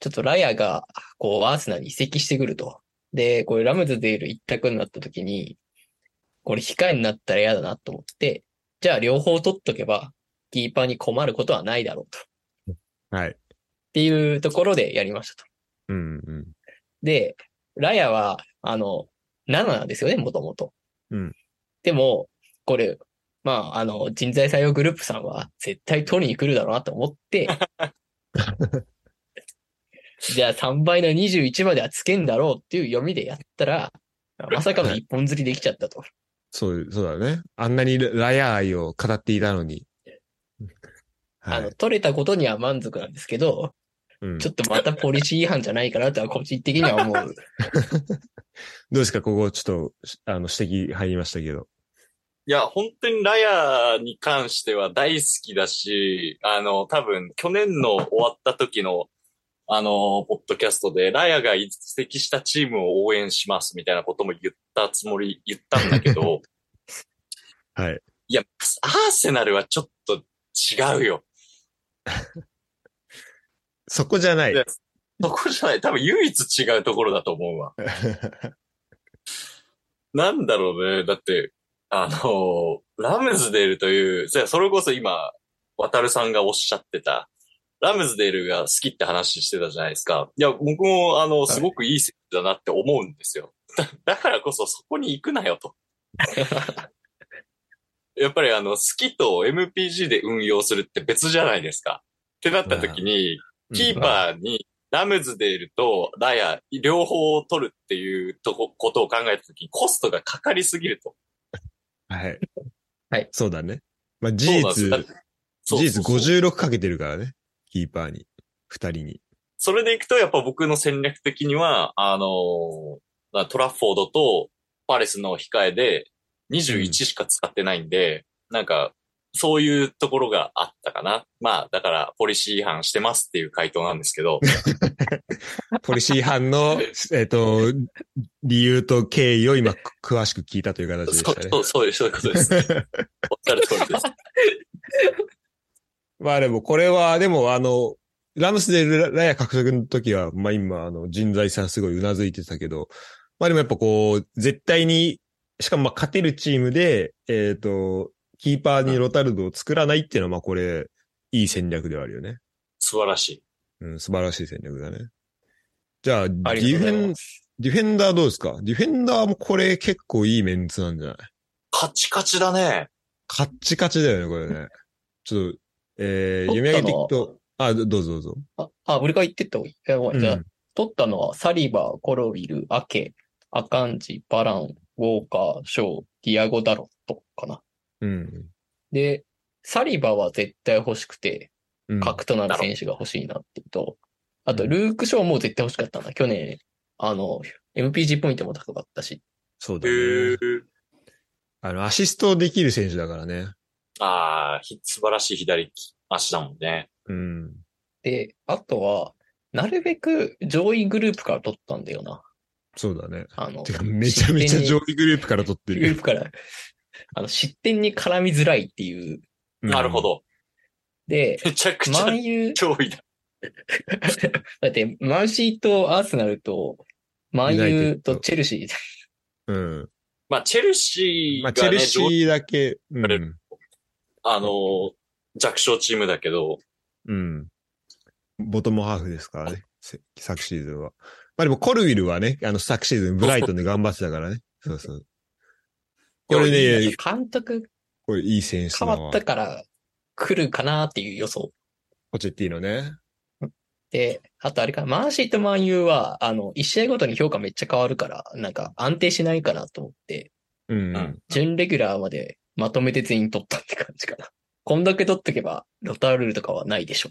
ちょっとラヤが、こう、アーセナルに移籍してくると。で、これラムズデール一択になった時に、これ控えになったら嫌だなと思って、じゃあ両方取っとけば、キーパーに困ることはないだろうと。っはい。ていうところでやりましたと。うんうん。で、ラヤは、あの、7なんですよね、もともと。うん。でも、これ、まあ、あの、人材採用グループさんは絶対取りに来るだろうなと思って、じゃあ3倍の21まではつけんだろうっていう読みでやったら、まさかの一本釣りできちゃったと。そう、そうだね。あんなにラヤ愛を語っていたのに。はいあの、。取れたことには満足なんですけど、うん、ちょっとまたポリシー違反じゃないかなとは個人的には思う。どうですかここちょっと、あの、指摘入りましたけど。いや、本当にラヤに関しては大好きだし、あの、多分去年の終わった時の、あの、ポッドキャストで、ラヤが移籍したチームを応援しますみたいなことも言ったつもり、言ったんだけど、はい。いや、アーセナルはちょっと違うよ。そこじゃない。そこじゃない。多分唯一違うところだと思うわ。なんだろうね。だって、あの、ラムズデールという、そそれこそ今、渡るさんがおっしゃってた、ラムズデールが好きって話してたじゃないですか。いや、僕も、あの、すごくいい選手だなって思うんですよ。だ だからこそそこに行くなよと。やっぱりあの、好きと MPG で運用するって別じゃないですか。ってなった時に、キーパーにラムズデールとラヤ、両方を取るっていうとこことを考えたときにコストがかかりすぎると。はい。はい。そうだね。まあ、事実、事実56かけてるからね。キーパーに。二人に。それでいくと、やっぱ僕の戦略的には、あのートラッフォードとパレスの控えで21しか使ってないんで、なんか、そういうところがあったかな。まあ、だから、ポリシー違反してますっていう回答なんですけど、ポリシー違反の、えっと、理由と経緯を今、く詳しく聞いたという形でそしたね。うそう、そういう、そういうことです。おっしゃる通りです。まあでも、これは、でも、あの、ラムスでラヤ獲得の時は、まあ今、あの、人材さんすごいうなずいてたけど、まあでもやっぱこう、絶対に、しかもまあ勝てるチームで、えっ、と、キーパーにロタルドを作らないっていうのは、まあこれ、いい戦略ではあるよね。素晴らしい。うん、素晴らしい戦略だね。じゃあ、ディフェン。ディフェンダーどうですか？ディフェンダーもこれ結構いいメンツなんじゃない？カチカチだね。カッチカチだよね、これね。ちょっと、えー、読み上げていくと、あ、どどうぞどうぞ。あ、あ、俺が言ってった方がいい。じゃあうん取ったのは、サリバー、コロウィル、アケ、アカンジ、バラン、ウォーカー、ショー、ディアゴ・ダロットかな。うん。で、サリバーは絶対欲しくて、うん。核となる選手が欲しいなっていうと、あと、うんルーク・ショーも絶対欲しかったんだ。去年、あの、MPG ポイントも高かったし。そうだへね。ーあの、アシストできる選手だからね。ああ、ひ素晴らしい左足だもんね。うん。で、あとは、なるべく上位グループから取ったんだよな。そうだね。あの、てか、めちゃめちゃ上位グループから取ってる。グループから、あの、失点に絡みづらいっていう。うんなるほ。ど。で、めちゃくちゃマンユー、脅威だ。だって、マンシーとアーセナルと、マンユーとチェルシー、うん。まあ、チェルシーまあ、がね、チェルシーだけ、うれん。あの、弱小チームだけど、うん。ボトムハーフですからね。せ昨シーズンは。まあでも、コルウィルはね、あの、昨シーズン、ブライトンで頑張ってたからね。そうそう。これね、監督これいい選手変わったから来るかなっていう予想。ポチェッティーノね。で、あとあれか、マンシーとマンユーは、あの、一試合ごとに評価めっちゃ変わるから、なんか安定しないかなと思って、うん。うん準レギュラーまでまとめて全員取ったって感じかな。こんだけ取っとけば、ロタールールとかはないでしょ。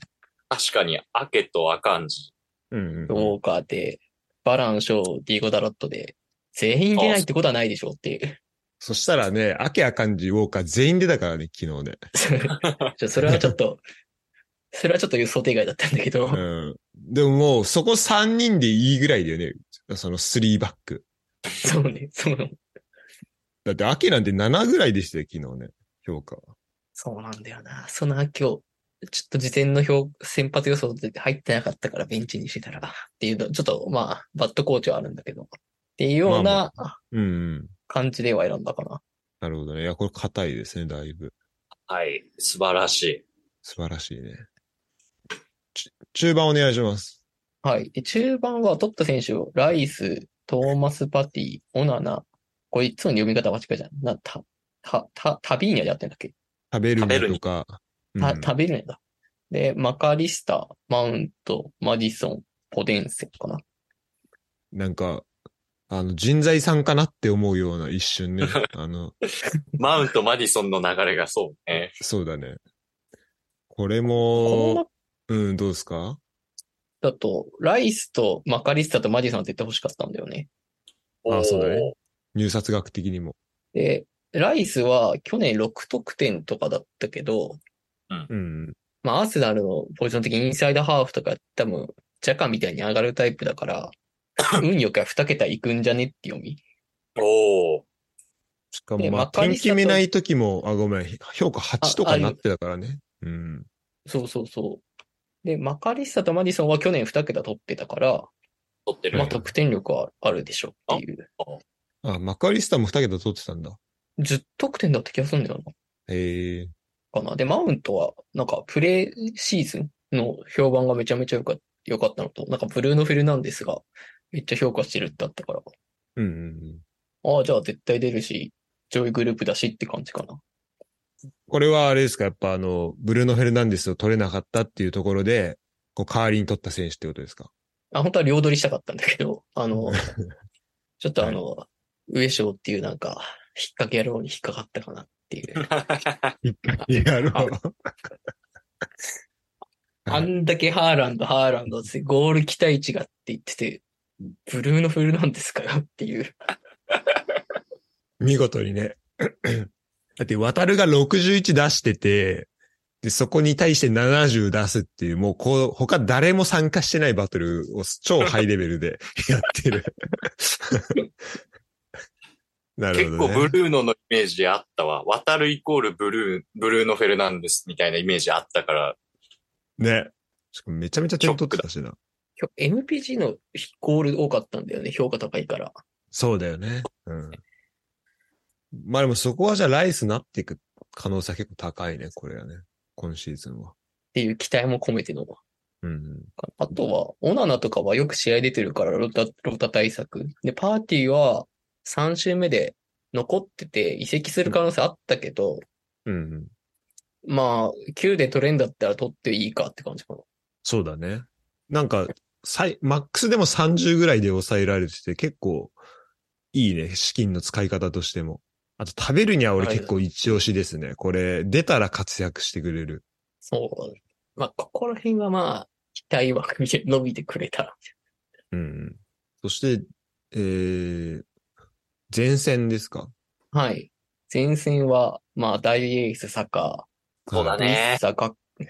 確かに、アケとアカンジ。うんうん。ウォーカーで、バラン、ショー、ディーゴ・ダロットで、全員出ないってことはないでしょうっていう。そしたらね、アケアカンジ、ウォーカー全員出たからね、昨日ね。それはちょっと、それはちょっと想定外だったんだけど、うん。でももう、そこ3人でいいぐらいだよね。その3バック。そうね、そう、だって、アケなんて7ぐらいでしたよ、昨日ね。評価は。そうなんだよな。その今日、ちょっと事前の表、先発予想で入ってなかったからベンチにしてたら、っていうの、ちょっとまあ、バットコーチはあるんだけど、っていうようなうんうん。感じでは選んだかな。なるほどね。いや、これ硬いですね、だいぶ。はい。素晴らしい。素晴らしいね。ち中盤お願いします。はい。で、中盤は取った選手を、ライス、トーマス・パティ、オナナ、これいつも読み方間違いじゃん。な、た、た、た、タビーニャでやってんだっけ？食べる食べるにのとか。た、うん食べるんだ。で、マカリスタ、マウント、マディソン、ポデンセかな。なんか、あの、人材さんかなって思うような一瞬ね。あの、マウント、マディソンの流れがそうね。そうだね。これも、中うん、どうですか？だと、ライスとマカリスタとマディソンは絶対欲しかったんだよね。あそうだね入札額的にも。で、ライスは去年6得点とかだったけど、うん。まあ、アーセナルのポジション的にインサイドハーフとか多分、ジャカみたいに上がるタイプだから、運よくは2桁いくんじゃねって読み。おーしかもまあ、点決めない時も、あ、ごめん、評価8とかになってたからね。うん。そうそうそう。で、マカリスタとマディソンは去年2桁取ってたから、取ってる。まあ得点力はあるでしょっていう。あ、マカリスタも2桁取ってたんだ。10得点だった気がするんだよな。へえ。かな。で、マウントは、なんか、プレイシーズンの評判がめちゃめちゃ良か良かったのと、なんか、ブルーノ・フェルナンデスがめっちゃ評価してるってあったから、うんうんうん。ああ、じゃあ絶対出るし、上位グループだしって感じかな。これはあれですか、やっぱあの、ブルーノ・フェルナンデスを取れなかったっていうところで、こう、代わりに取った選手ってことですか？あ、本当は両取りしたかったんだけど、あの、ちょっとあの、上昇っていうなんか、引っ掛け野郎に引っかかったかなっていう。いや、ろあんだけハーランド、ハーランドゴール期待値がって言ってて、ブルーノ・フェルナンデスかよっていう。見事にね。だって、渡るが61出してて、で、そこに対して70出すっていう、もうこう、他誰も参加してないバトルを超ハイレベルでやってる。なる結ほど、ね。構ブルーノのイメージあったわ。渡るイコールブルー、ブルーノ・フェルナンデスみたいなイメージあったから、ね。しかもめちゃめちゃ点取ってたしな。MPG のゴール多かったんだよね、評価高いから。そうだよね。うん。まあでもそこはじゃあライスになっていく可能性は結構高いね、これはね。今シーズンは。っていう期待も込めての。うんうん。あとは、オナナとかはよく試合出てるから、ロタ、ロタ対策。で、パーティーは3週目で残ってて移籍する可能性あったけど、うんうん。まあ、9で取れんだったら取っていいかって感じかな。そうだね。なんか、最、マックスでも30ぐらいで抑えられてて結構いいね、資金の使い方としても。あと食べるには俺はい結構一押しですね。これ、出たら活躍してくれる。そう。まあ、ここら辺はまあ、期待枠で 伸びてくれたら。うんうん。そして、えー、前線ですか？はい。前線は、まあ、大エース、サッカそうだー、ね。サッカー。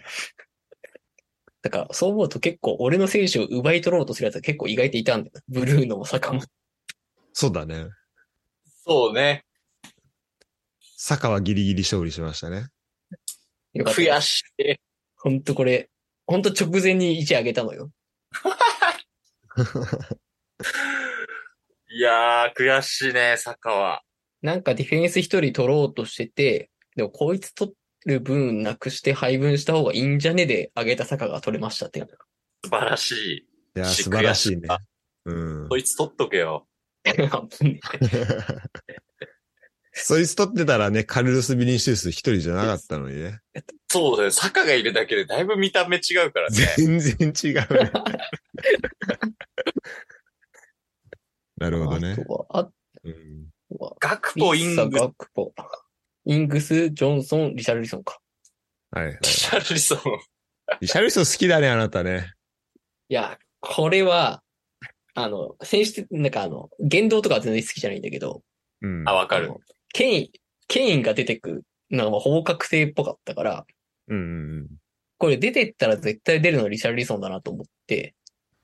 だから、そう思うと結構、俺の選手を奪い取ろうとするやつは結構意外といたんだよ。ブルーのもサカも。そうだね。そうね。坂はギリギリ勝利しましたね。よかった。悔しい。ほんとこれ、ほんと直前に1上げたのよ。いやー、悔しいね、坂は。なんかディフェンス一人取ろうとしてて、でもこいつ取る分なくして配分した方がいいんじゃねで上げた坂が取れましたって。素晴らしい。いや、し素晴らしいね。うんこ。いつ取っとけよ。そいつ取ってたらね、カルロス・ビニシウス一人じゃなかったのにね。そうだよ。坂がいるだけでだいぶ見た目違うからね。全然違うね。なるほどねあ。とは、あうんガクポイング、ガクポ。イングス、ジョンソン、リシャルリソンか。はいはい。リシャルリソン。リシャルソン好きだね、あなたね。いや、これは、あの、選手って、なんかあの、言動とかは全然好きじゃないんだけど、うん。あ、わかる。ケイン、ケインが出てくのがほぼ確定っぽかったから、うんうんうん。これ出てったら絶対出るのリシャルリソンだなと思って、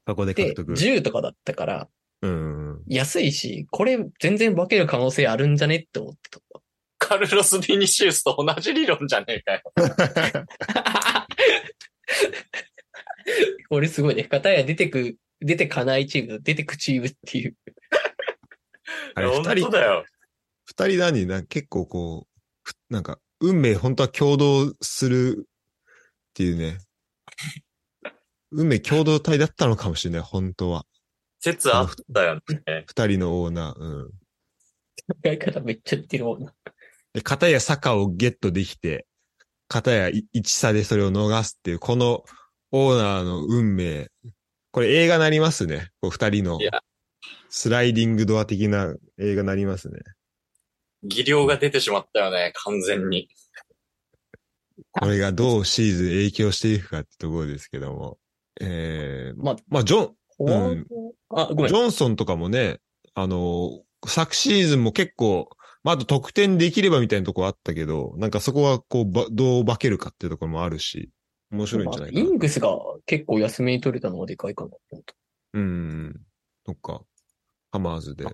そこでで、獲得。10とかだったから、うん。安いし、これ全然化ける可能性あるんじゃねって思ってた。カルロス・ビニシウスと同じ理論じゃねえかよ。これすごいね。片や出てく、出てかないチームと出てくチームっていう。あれ、本二人、当だよ。二人何？な結構こう、ふなんか、運命本当は共同するっていうね。運命共同体だったのかもしれない、本当は。説あったよね。二人のオーナー。うん。考え方めっちゃ似てるもんな。で、片や坂をゲットできて、片や1差でそれを逃すっていう、このオーナーの運命。これ映画なりますね。こう二人のいや。スライディングドア的な映画なりますね。技量が出てしまったよね、完全に。これがどうシーズン影響していくかってところですけども。えー、まあ、まあ、ジョン、フォワードあ、ごめんジ。ョンソンとかもね、あの、昨シーズンも結構、まあ、あと得点できればみたいなところあったけど、なんかそこはこう、ばどう化けるかっていうところもあるし、面白いんじゃないかな。イングスが結構休みに取れたのがでかいかなと思った。うん。そっか。ハマーズで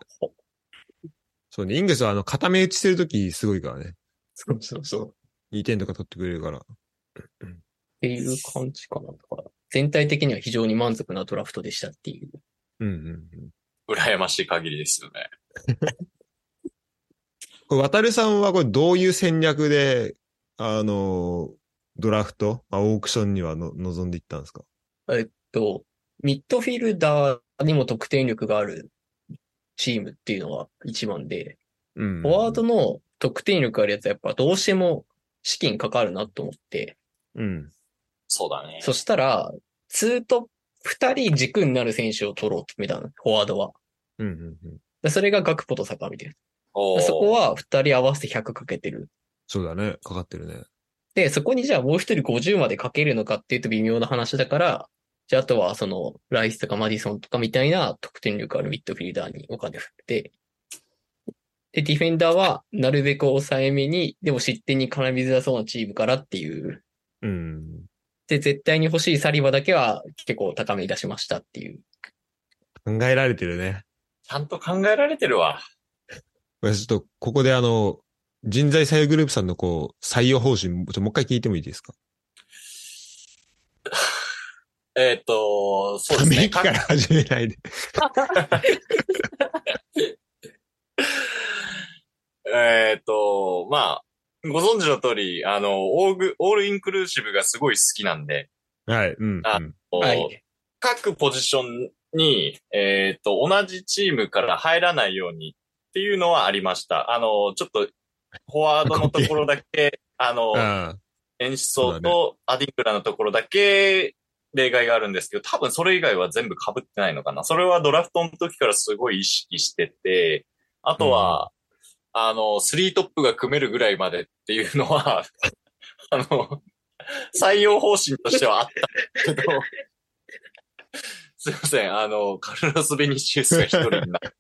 そうね、イングスはあの、固め打ちしてるときすごいからね。そうそうそう。2点とか取ってくれるから。っていう感じかな。だから全体的には非常に満足なドラフトでしたっていう。うんうんうん。羨ましい限りですよね。これ、渡るさんはこれどういう戦略で、あの、ドラフト、あオークションにはの望んでいったんですか？えっと、ミッドフィルダーにも得点力があるチームっていうのが一番で、うん。フォワードの得点力あるやつはやっぱどうしても資金かかるなと思って、うん。そうだね。そしたら、2と2人軸になる選手を取ろうと決めたの、フォワードは。うんうんうん。でそれがガクポと坂みたいな。そこは2人合わせて100かけてる。そうだね。かかってるね。で、そこにじゃあもう一人50までかけるのかっていうと微妙な話だから、じゃああとはその、ライスとかマディソンとかみたいな得点力あるミッドフィルダーにお金振って、で、ディフェンダーはなるべく抑えめに、でも失点に絡みづらそうなチームからっていう。うん。で、絶対に欲しいサリバだけは結構高めに出しましたっていう。考えられてるね。ちゃんと考えられてるわ。ちょっと、ここであの、人材採用グループさんのこう、採用方針、ちょもう一回聞いてもいいですか？えっ、と、そうですね。ため息から始めないで。えっと、まあ、ご存知の通り、あの、オーグ、オールインクルーシブがすごい好きなんで、はい。うん。あうんはい。各ポジションに、えっ、と、同じチームから入らないようにっていうのはありました。あの、ちょっと、フォワードのところだけ、あの、あ演出層とアディングラのところだけ例外があるんですけど、多分それ以外は全部被ってないのかな。それはドラフトの時からすごい意識してて、あとは、あの、スリートップが組めるぐらいまでっていうのは、あの、採用方針としてはあったけど、すいません、あの、カルロス・ベニシウスが一人になる。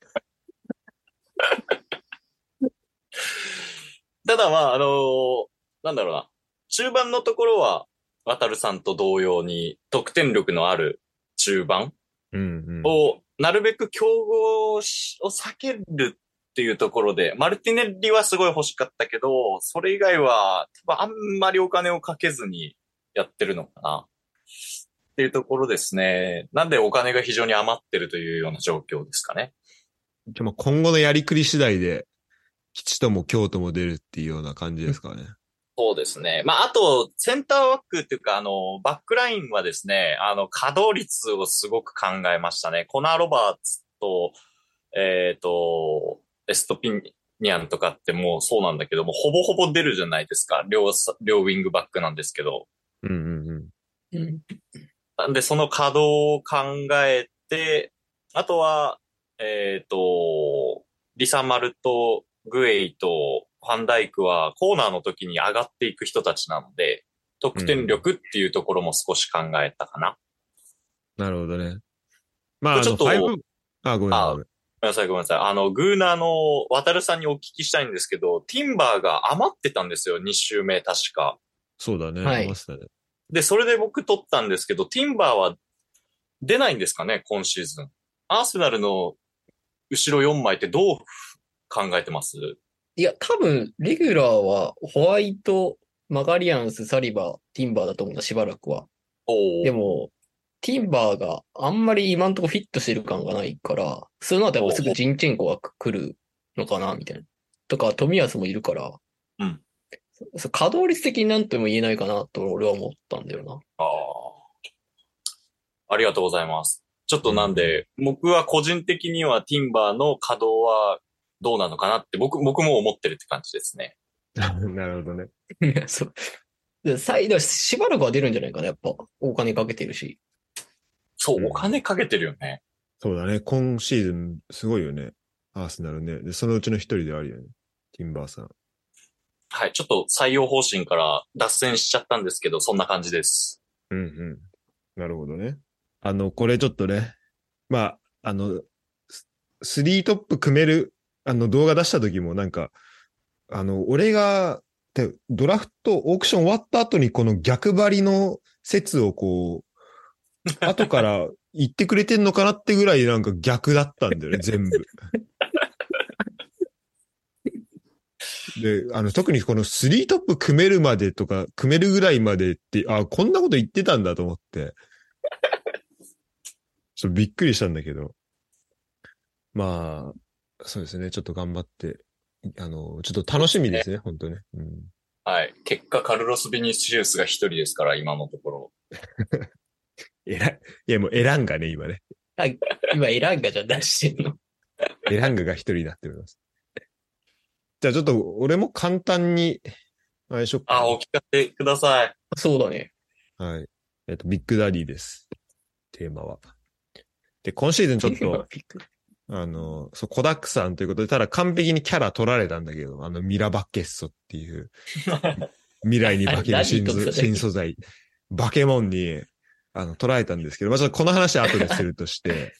ただまあ、あのなんだろうな。中盤のところは、渡るさんと同様に得点力のある中盤。を、なるべく競合しを避けるっていうところで、マルティネッリはすごい欲しかったけど、それ以外は、多分あんまりお金をかけずにやってるのかな。っていうところですね。なんでお金が非常に余ってるというような状況ですかね。じゃあもう今後のやりくり次第で、吉とも京都も出るっていうような感じですかね。そうですね。まあ、あと、センターワックっていうか、あの、バックラインはですね、あの、稼働率をすごく考えましたね。コナー・ロバーツと、えっ、と、エストピニアンとかってもうそうなんだけども、ほぼほぼ出るじゃないですか。両さ、両ウィングバックなんですけど。うんうんうん。うん。なんで、その稼働を考えて、あとは、えっ、と、リサマルとグエイとファンダイクはコーナーの時に上がっていく人たちなので、得点力っていうところも少し考えたかな。なるほどね。まあ、ちょっとあ、ごめんあごめん。ごめんなさい、ごめんなさい。あの、グーナーの渡るさんにお聞きしたいんですけど、ティンバーが余ってたんですよ、2周目、確か。そうだね。はい余ってたねで、それで僕取ったんですけど、ティンバーは出ないんですかね、今シーズン。アーセナルの後ろ4枚ってどう考えてます？いや、多分、レギュラーは、ホワイト、マガリアンス、サリバー、ティンバーだと思うんだ、しばらくは。おーでも、ティンバーがあんまり今んとこフィットしてる感がないから、その後はすぐジンチェンコが来るのかな、みたいな。とか、富安もいるから、うんそ。稼働率的になんとも言えないかなと俺は思ったんだよな。あーありがとうございます。ちょっとなんで、僕は個人的にはティンバーの稼働はどうなのかなって僕、僕も思ってるって感じですね。なるほどね。い やそう。で再度しばらくは出るんじゃないかな、やっぱ。お金かけてるし。そうう、んお金かけてるよね。そうだね。今シーズン、すごいよね。アーセナルね。で、そのうちの一人であるよね。ティンバーさん。はい、ちょっと採用方針から脱線しちゃったんですけど、そんな感じです。うんうん。なるほどね。あの、これちょっとね。まあ、あの、ススリートップ組める、あの、動画出した時もなんか、あの、俺が、でドラフト、オークション終わった後にこの逆張りの説をこう、後から言ってくれてんのかなってぐらいなんか逆だったんだよね、全部。で、あの、特にこのスリートップ組めるまでとか、組めるぐらいまでって、あ、こんなこと言ってたんだと思って。ちょっとびっくりしたんだけど。まあ、そうですね。ちょっと頑張って、あの、ちょっと楽しみですね、本当ね。うん。はい。結果、カルロス・ビニシウスが一人ですから、今のところ。えらい。いや、もうエランガね、今ね。あ今、エランガじゃ出してんの。エランガが一人になっております。じゃあちょっと、俺も簡単に、あれしよっかなあ、お聞かせください。そうだね。はい。えっ、と、ビッグダディです。テーマは。で、今シーズンちょっと、あの、そう、コダックさんということで、ただ完璧にキャラ取られたんだけど、あの、ミラバッケッソっていう、未来に化ける新素材、バケモンに、あの、捉えたんですけど、まあ、ちょっとこの話は後でするとして、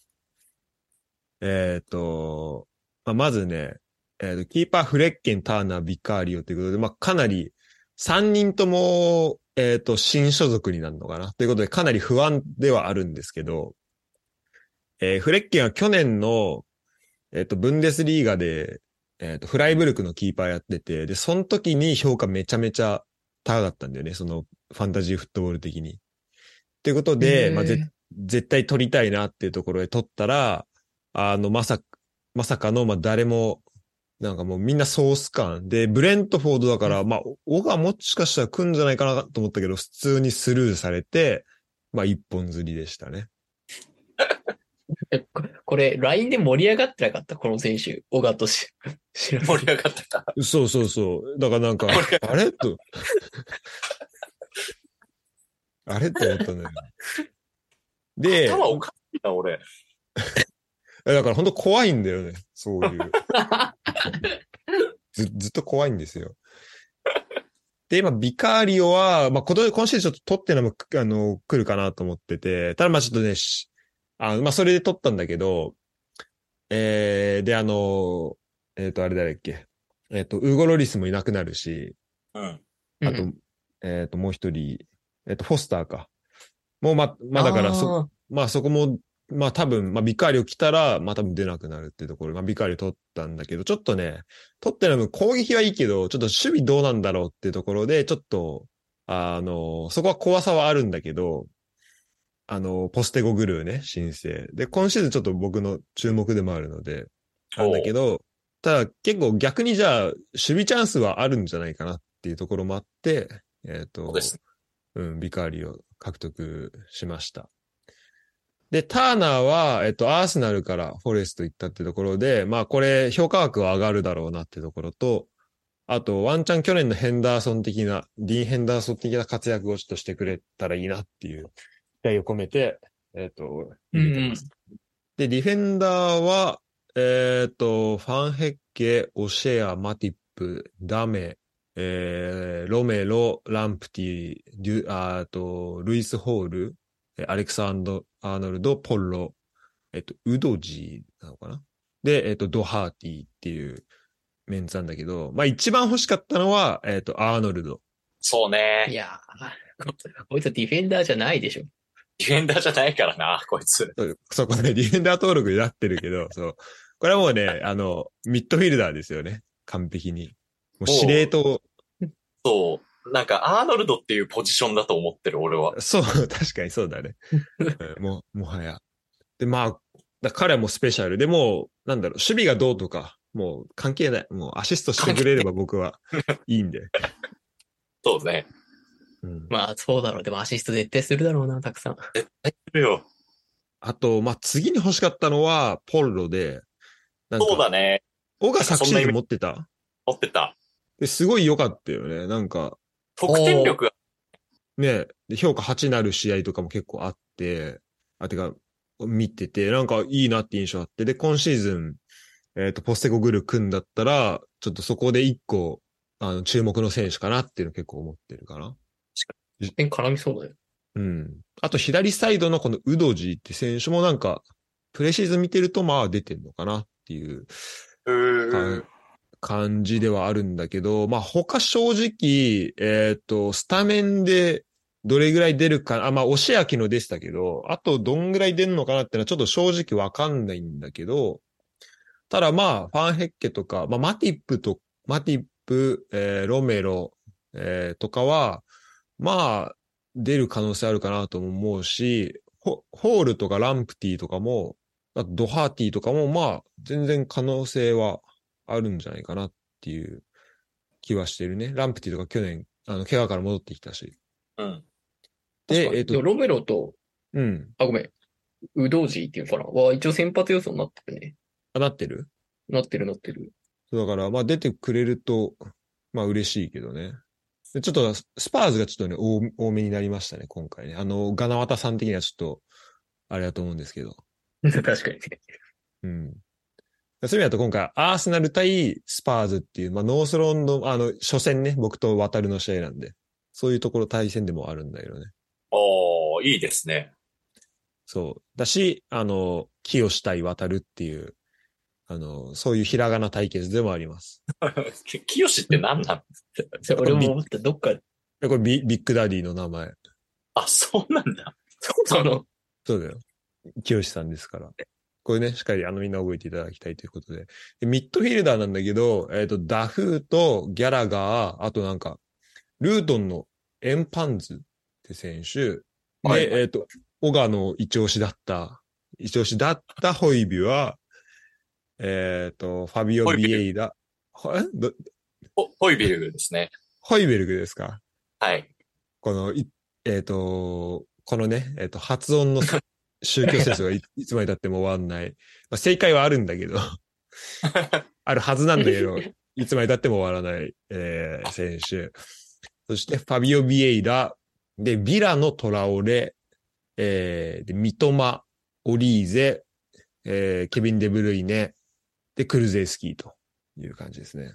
えっと、まあ、まずね、えっ、と、キーパー、フレッケン、ターナー、ビカーリオということで、まあ、かなり、3人とも、えっ、と、新所属になるのかな？ということで、かなり不安ではあるんですけど、えーフレッケンは去年の、えっ、と、ブンデスリーガで、えっ、と、フライブルクのキーパーやってて、で、その時に評価めちゃめちゃ高かったんだよね、その、ファンタジーフットボール的に。っていうことで、まあ、ぜ絶対取りたいなっていうところで取ったら、あの、まさ、まさかの、まあ、誰も、なんかもうみんなソース感。で、ブレントフォードだから、まあ、オガもしかしたら来んじゃないかなと思ったけど、普通にスルーされて、まあ、一本釣りでしたね。えここれ、LINE で盛り上がってなかった？この選手。小川とし。盛り上がってた。そうそうそう。だからなんか、あれ？と。あれと思ったんだよね。で、頭おかしいな、俺。えだから本当怖いんだよね。そういう。ず、ずっと怖いんですよ。で、今、ビカーリオは、まあ、今年、今シーズンちょっと取ってのも、あの、来るかなと思ってて、ただまあちょっとね、しあまあそれで取ったんだけど、えー、で、あの、えっ、と、あれ誰だっけ？えっ、と、ウーゴロリスもいなくなるし、うん。あと、えっ、と、もう一人、えっ、と、フォスターか。もうま、まあだからそ、あまあそこも、まあ多分、まあビカーリオ来たら、まあ多分出なくなるっていうところ、まあビカーリオ取ったんだけど、ちょっとね、取ってるのも攻撃はいいけど、ちょっと守備どうなんだろうっていうところで、ちょっと、あの、そこは怖さはあるんだけど、あの、ポステゴグルーね、申請。で、今シーズンちょっと僕の注目でもあるので、なんだけど、ただ結構逆にじゃあ、守備チャンスはあるんじゃないかなっていうところもあって、えっ、と、そうです。うん、ビカーリを獲得しました。で、ターナーは、えっと、アーセナルからフォレスト行ったってところで、まあこれ評価額は上がるだろうなってところと、あと、ワンチャン去年のヘンダーソン的な、ディーン・ヘンダーソン的な活躍をちょっとしてくれたらいいなっていう期待を込めて、えっと、入れてます。で、ディフェンダーは、えっと、ファンヘッケ、オシェア、マティップ、ダメ、えー、ロメロ、ランプティ、デュ、ああと、ルイス・ホール、えアレクサンド・アーノルド、ポッロ、えっと、ウドジーなのかな？で、えっと、ドハーティっていうメンツなんだけど、まあ一番欲しかったのは、えっと、アーノルド。そうねい。やーここいつはディフェンダーじゃないでしょ。ディフェンダーじゃないからな、こいつ。そこね、ディフェンダー登録になってるけど、そう。これはもうね、あの、ミッドフィルダーですよね。完璧に。もう司令塔、そう。なんか、アーノルドっていうポジションだと思ってる、俺は。そう、確かにそうだね。うんもう、もはや。で、まあ、だ彼はもうスペシャル。でもう、なんだろう、守備がどうとか、もう関係ない。もうアシストしてくれれば僕はいいんで。そうね。うん、まあ、そうだろう。でもアシスト絶対するだろうな、たくさん。絶対するよ。あと、まあ次に欲しかったのは、ポルロで、なんか、そうだね。オが昨シーズン持ってた？持ってた。で、すごい良かったよね。なんか、得点力が、ね、で評価8なる試合とかも結構あって、あ、てか、見てて、なんかいいなって印象あって、で、今シーズン、えっ、と、ポステコグル組んだったら、ちょっとそこで一個、あの、注目の選手かなっていうの結構思ってるかな。得点絡みそうだよ。うん。あと、左サイドのこのウドジーって選手もなんか、プレシーズン見てると、まあ出てんのかなっていううーか感じではあるんだけど、まあ他正直、えっ、と、スタメンでどれぐらい出るか、あ、まあ、押し焼きのでしたけど、あとどんぐらい出るのかなってのはちょっと正直わかんないんだけど、ただまあ、ファンヘッケとか、まあ、マティップと、マティップ、えーロメロ、えーとかは、まあ、出る可能性あるかなとも思うし、ホールとかランプティとかも、あとドハーティとかも、まあ、全然可能性はあるんじゃないかなっていう気はしてるね。ランプティとか去年、あの、怪我から戻ってきたし。うん。で、えっ、と、ロメロと、うん。あ、ごめん。ウドージーっていうのかな？は、一応先発予想になってるね。あ、なってる？なってるなってる。だから、まあ出てくれると、まあ嬉しいけどね。でちょっと、スパーズがちょっとね、多多めになりましたね、今回ね。あの、ガナワタさん的にはちょっと、あれだと思うんですけど。確かにね。うん。そういう意味だと今回、アーセナル対スパーズっていう、まあノースロンドン、あの、初戦ね、僕とワタルの試合なんで、そういうところ対戦でもあるんだけどね。おー、いいですね。そう。だし、あの、清対渡るっていう、あの、そういうひらがな対決でもあります。き清って何なん？俺も思った。どっか、でこれビビッグダディの名前。あ、そうなんだ。その、そうだよ。清さんですから。これね、しっかりあのみんな覚えていただきたいということで。でミッドフィルダーなんだけど、えっ、と、ダフーとギャラガー、あとなんか、ルートンのエンパンズって選手、で、はい。えっ、と、オガの一押しだった、一押しだったホイビは、えっ、と、ファビオ・ビエイダ、ホホイビルグですね。ホイベルグですか？はい。この、いえっ、と、このね、えっ、と、発音のさ 宗教戦争がい いつまで経っても終わんない。まあ、正解はあるんだけど、あるはずなんだけど、いつまで経っても終わらない、えー選手。そして、ファビオ・ビエイラ、で、ビラのトラオレ、えーで、ミトマ、オリーゼ、えーケビン・デブルイネ、で、クルゼイスキーという感じですね。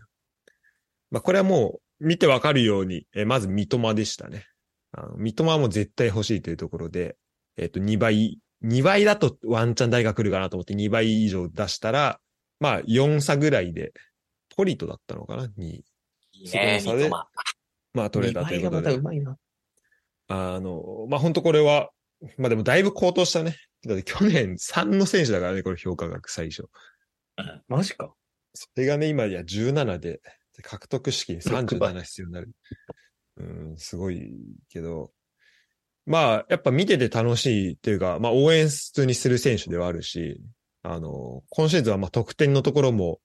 まあ、これはもう、見てわかるように、えーまず三笘でしたね。あの三笘はもう絶対欲しいというところで、えっ、と、2倍、2倍だとワンチャン誰が来るかなと思って2倍以上出したら、まあ、4差ぐらいで、ポリトだったのかな？に、いいね、そこの差で。まあ、取れたということで見栄えがまたう。まいな。あの、まあ、本当これは、まあでもだいぶ高騰したね。だって去年3の選手だからね、これ評価額最初。マジか。それがね、今や17で、で獲得資金6倍37必要になる。うん、すごいけど。まあ、やっぱ見てて楽しいっていうか、まあ応援普通にする選手ではあるし、あの、今シーズンはまあ得点のところも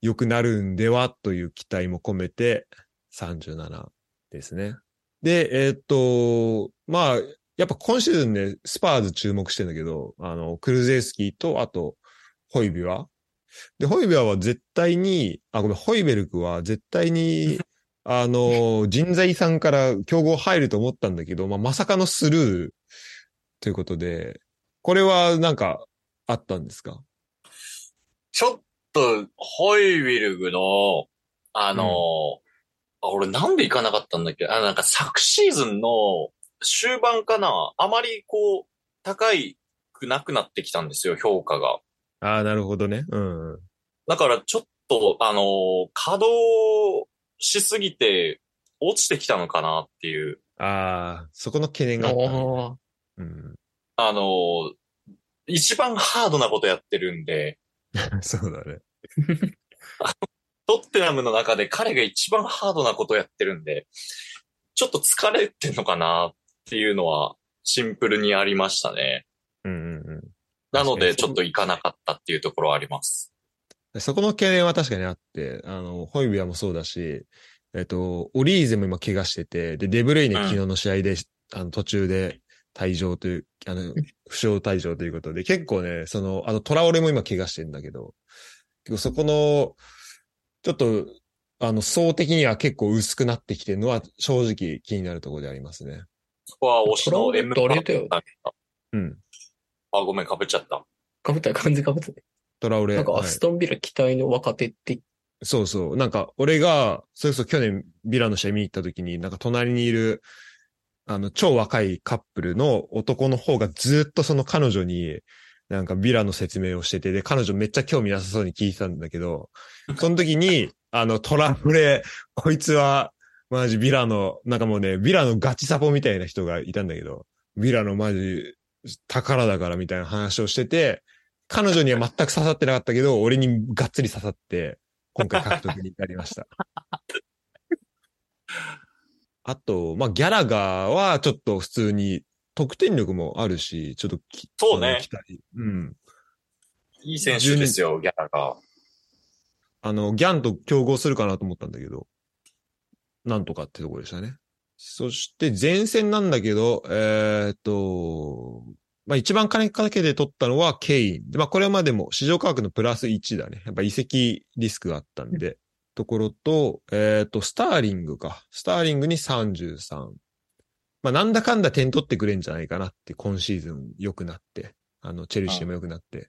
良くなるんではという期待も込めて37ですね。で、えーっと、まあ、やっぱ今シーズンね、スパーズ注目してんだけど、あの、クルゼイスキーと、あと、ホイビワで、ホイベアは絶対に、あ、ごめん、ホイベルクは絶対に、あの、人材さんから競合入ると思ったんだけど、まあ、まさかのスルーということで、これはなんかあったんですか？ちょっと、ホイビルグの、あの、あ俺なんで行かなかったんだっけ？あ、なんか昨シーズンの終盤かな？あまりこう、高いくなくなってきたんですよ、評価が。ああ、なるほどね。うんうん。だからちょっと、あの、稼働しすぎて落ちてきたのかなっていう。ああ、そこの懸念があったね、うん。あの、一番ハードなことやってるんで、そうだね。トッテナムの中で彼が一番ハードなことやってるんで、ちょっと疲れてんのかなっていうのはシンプルにありましたね。うんうんうん。なので、ちょっと行かなかったっていうところはあります。そこの懸念は確かにあって、あの、ホイビアもそうだし、えっと、オリーゼも今怪我してて、で、デブレイネうん昨日の試合で、あの、途中で退場という、あの、負傷退場ということで、結構ね、その、あの、トラオレも今怪我してるんだけど、結構そこの、ちょっと、あの、層的には結構薄くなってきてるのは正直気になるところでありますね。そこは推しの M ってあれだうん。あ、ごめん、被っちゃった。かぶった完全かぶったね。トラオレ。なんかはいアストンビラ期待の若手って、そうそう。なんか、俺が、それこそ去年ビラの試合見に行った時に、なんか隣にいる、あの、超若いカップルの男の方がずっとその彼女に、なんかビラの説明をしてて、で、彼女めっちゃ興味なさそうに聞いてたんだけど、その時に、あの、トラブレ、こいつは、マジビラの、なんかもうね、ビラのガチサポみたいな人がいたんだけど、ビラのマジ宝だからみたいな話をしてて、彼女には全く刺さってなかったけど、俺にがっつり刺さって、今回獲得になりました。あと、まあ、ギャラガーはちょっと普通に得点力もあるし、ちょっとき、そうねうん。いい選手ですよ、ギャラが。あの、ギャンと競合するかなと思ったんだけど、なんとかってところでしたね。そして前線なんだけど、えーっと、まあ一番金かけで取ったのはケイン。でまあこれまでも市場価格のプラス1だね。やっぱ移籍リスクがあったんで、ところと、えーっと、スターリングか。スターリングに33。まあなんだかんだ点取ってくれんじゃないかなって、今シーズン良くなって。あの、チェルシーも良くなって。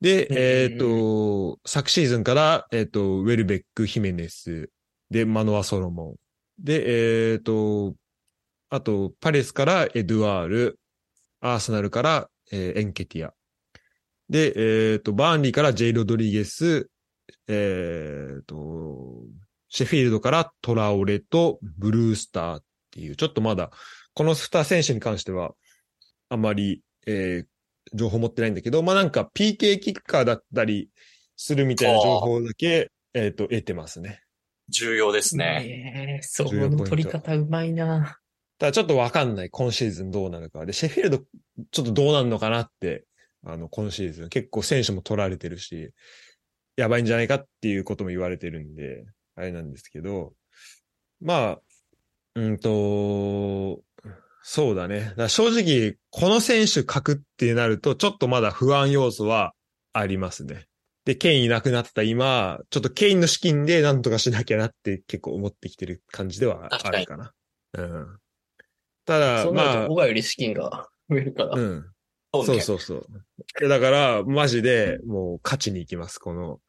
で、うんえーっと、昨シーズンから、えーっと、ウェルベック、ヒメネス、で、マノア・ソロモン。で、えっ、と、あと、パレスからエドゥアール、アーセナルから、えーエンケティア。で、えっ、と、バーンリーからジェイ・ロドリゲス、えっ、と、シェフィールドからトラオレとブルースターっていう、ちょっとまだ、この二選手に関しては、あまり、えー情報持ってないんだけど、まあ、なんか PK キッカーだったりするみたいな情報だけ、えっ、と、得てますね。重要ですね。ねえ、その取り方うまいな。ただちょっとわかんない、今シーズンどうなるか。で、シェフィールド、ちょっとどうなるのかなって、あの、今シーズン。結構選手も取られてるし、やばいんじゃないかっていうことも言われてるんで、あれなんですけど、まあ、うんと、そうだね。だ正直、この選手書くってなると、ちょっとまだ不安要素はありますね。で、ケインいなくなった今、ちょっとケインの資金でなんとかしなきゃなって結構思ってきてる感じではあるかな。うん。ただ、まあると、、小川より資金が 増えるから。うん。そうねそうそうだから、マジで、もう勝ちに行きます。この、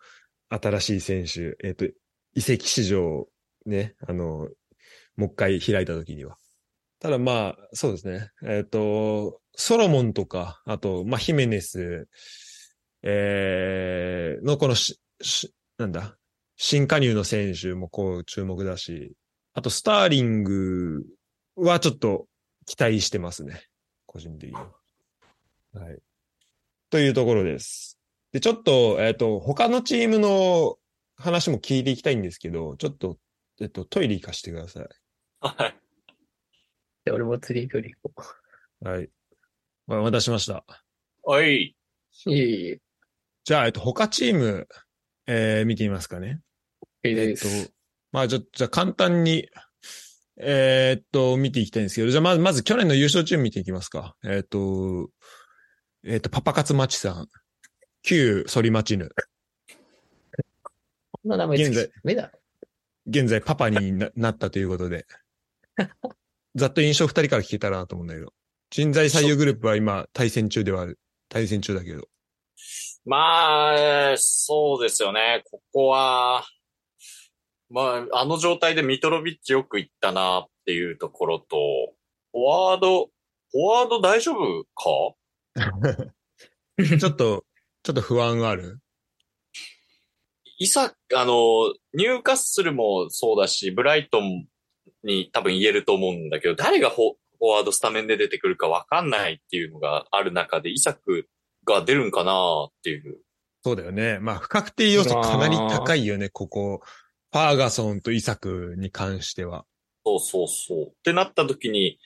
新しい選手。えっ、と、移籍市場、ね、あの、もう一回開いた時には。ただまあ、そうですね。えっ、と、ソロモンとか、あと、まあ、ヒメネス、えー、のこのし、し、なんだ、新加入の選手もこう注目だし、あと、スターリングはちょっと期待してますね。個人的には。はい。というところです。で、ちょっと、えっ、と、他のチームの話も聞いていきたいんですけど、ちょっと、えっと、トイレ行かしてください。はい。で俺も釣り行こはい。お待たせしました。はい。う。いえいえ、じゃあ、えっと、他チーム、えー、見てみますかね。いいえっとです。、まあ、じゃ、じゃあ簡単に、えーっと、見ていきたいんですけど、じゃあまず、まず去年の優勝チーム見ていきますか。えーっと、えーっと、パパ活マチさん、旧ソリマチヌ、こんな名前つ現在だろ。現在パパにななったということで、ざっと印象二人から聞けたらなと思うんだけど、人材採用グループは今対戦中ではある。対戦中だけど。まあ、そうですよね。ここは、まあ、あの状態でミトロビッチよく行ったなっていうところと、フォワード、フォワード大丈夫か？ちょっと、ちょっと不安がある？イサ、あの、ニューカッスルもそうだし、ブライトンに多分言えると思うんだけど、誰がフォフォワードスタメンで出てくるかわかんないっていうのがある中で、イサクが出るんかなっていう。そうだよね。まあ、不確定要素かなり高いよね、ここ。ファーガソンとイサクに関しては。そうそうそう。ってなった時に、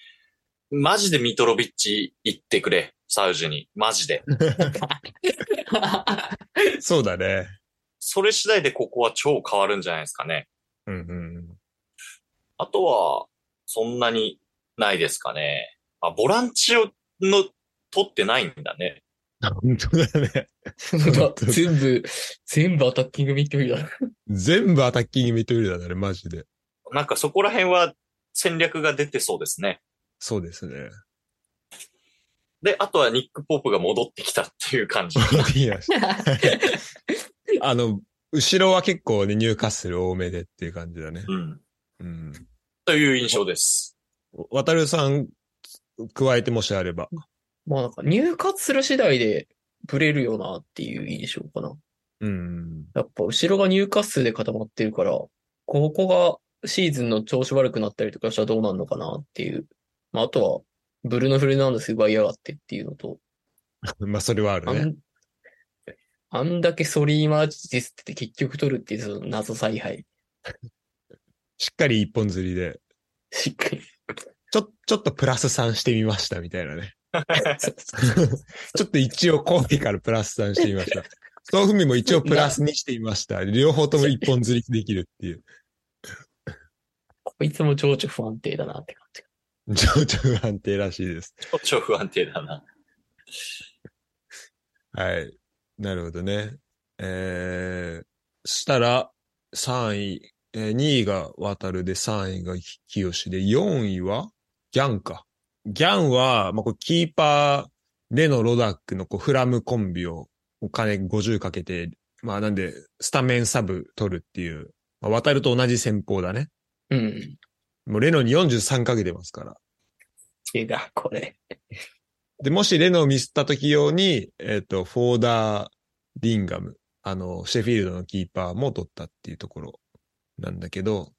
マジでミトロビッチ行ってくれ。サウジに。マジで。そうだね。それ次第でここは超変わるんじゃないですかね。うんうん。あとは、そんなにないですかね。あ、ボランチを、の、取ってないんだね。本当だね。全部、全部アタッキングミッドフィルダー。全部アタッキングミッドフィルダーだね、マジで。なんかそこら辺は戦略が出てそうですね。そうですね。で、あとはニック・ポープが戻ってきたっていう感じ。いや あの、後ろは結構ね、入荷する多めでっていう感じだね。うん。うん。という印象です。渡るさん、加えてもしあれば。まあなんか入荷する次第でブレるよなっていう印象かな。うん。やっぱ後ろが入荷数で固まってるから、ここがシーズンの調子悪くなったりとかしたらどうなるのかなっていう。まああとは、ブルーノ・フルナンデス奪いやがってっていうのと、まあ、それはあるね。あん、あんだけソリーマーチディスって結局取るっていうその謎采配。しっかり一本釣りで、しっかり。ちょ、ちょっとプラス3してみましたみたいなね。そうそうちょっと一応コーヒーからプラス3してみました。豆腐みも一応プラス2してみました。両方とも一本釣りできるっていう。こいつも情緒不安定だなって感じ。情緒不安定らしいです。超不安定だな。はい。なるほどね。えー、したら、3位、えー2位が渡るで、3位が清で、4位はギャンか。ギャンは、まあ、これキーパー、レノ・ロダックのこうフラムコンビをお金50かけて、まあなんで、スタメンサブ取るっていう、まあ、渡ると同じ戦法だね。うん。もうレノに43かけてますから。えだ、これ。で、もしレノをミスった時用に、えっ、と、フォーダー・ディンガム、あの、シェフィールドのキーパーも取ったっていうところなんだけど、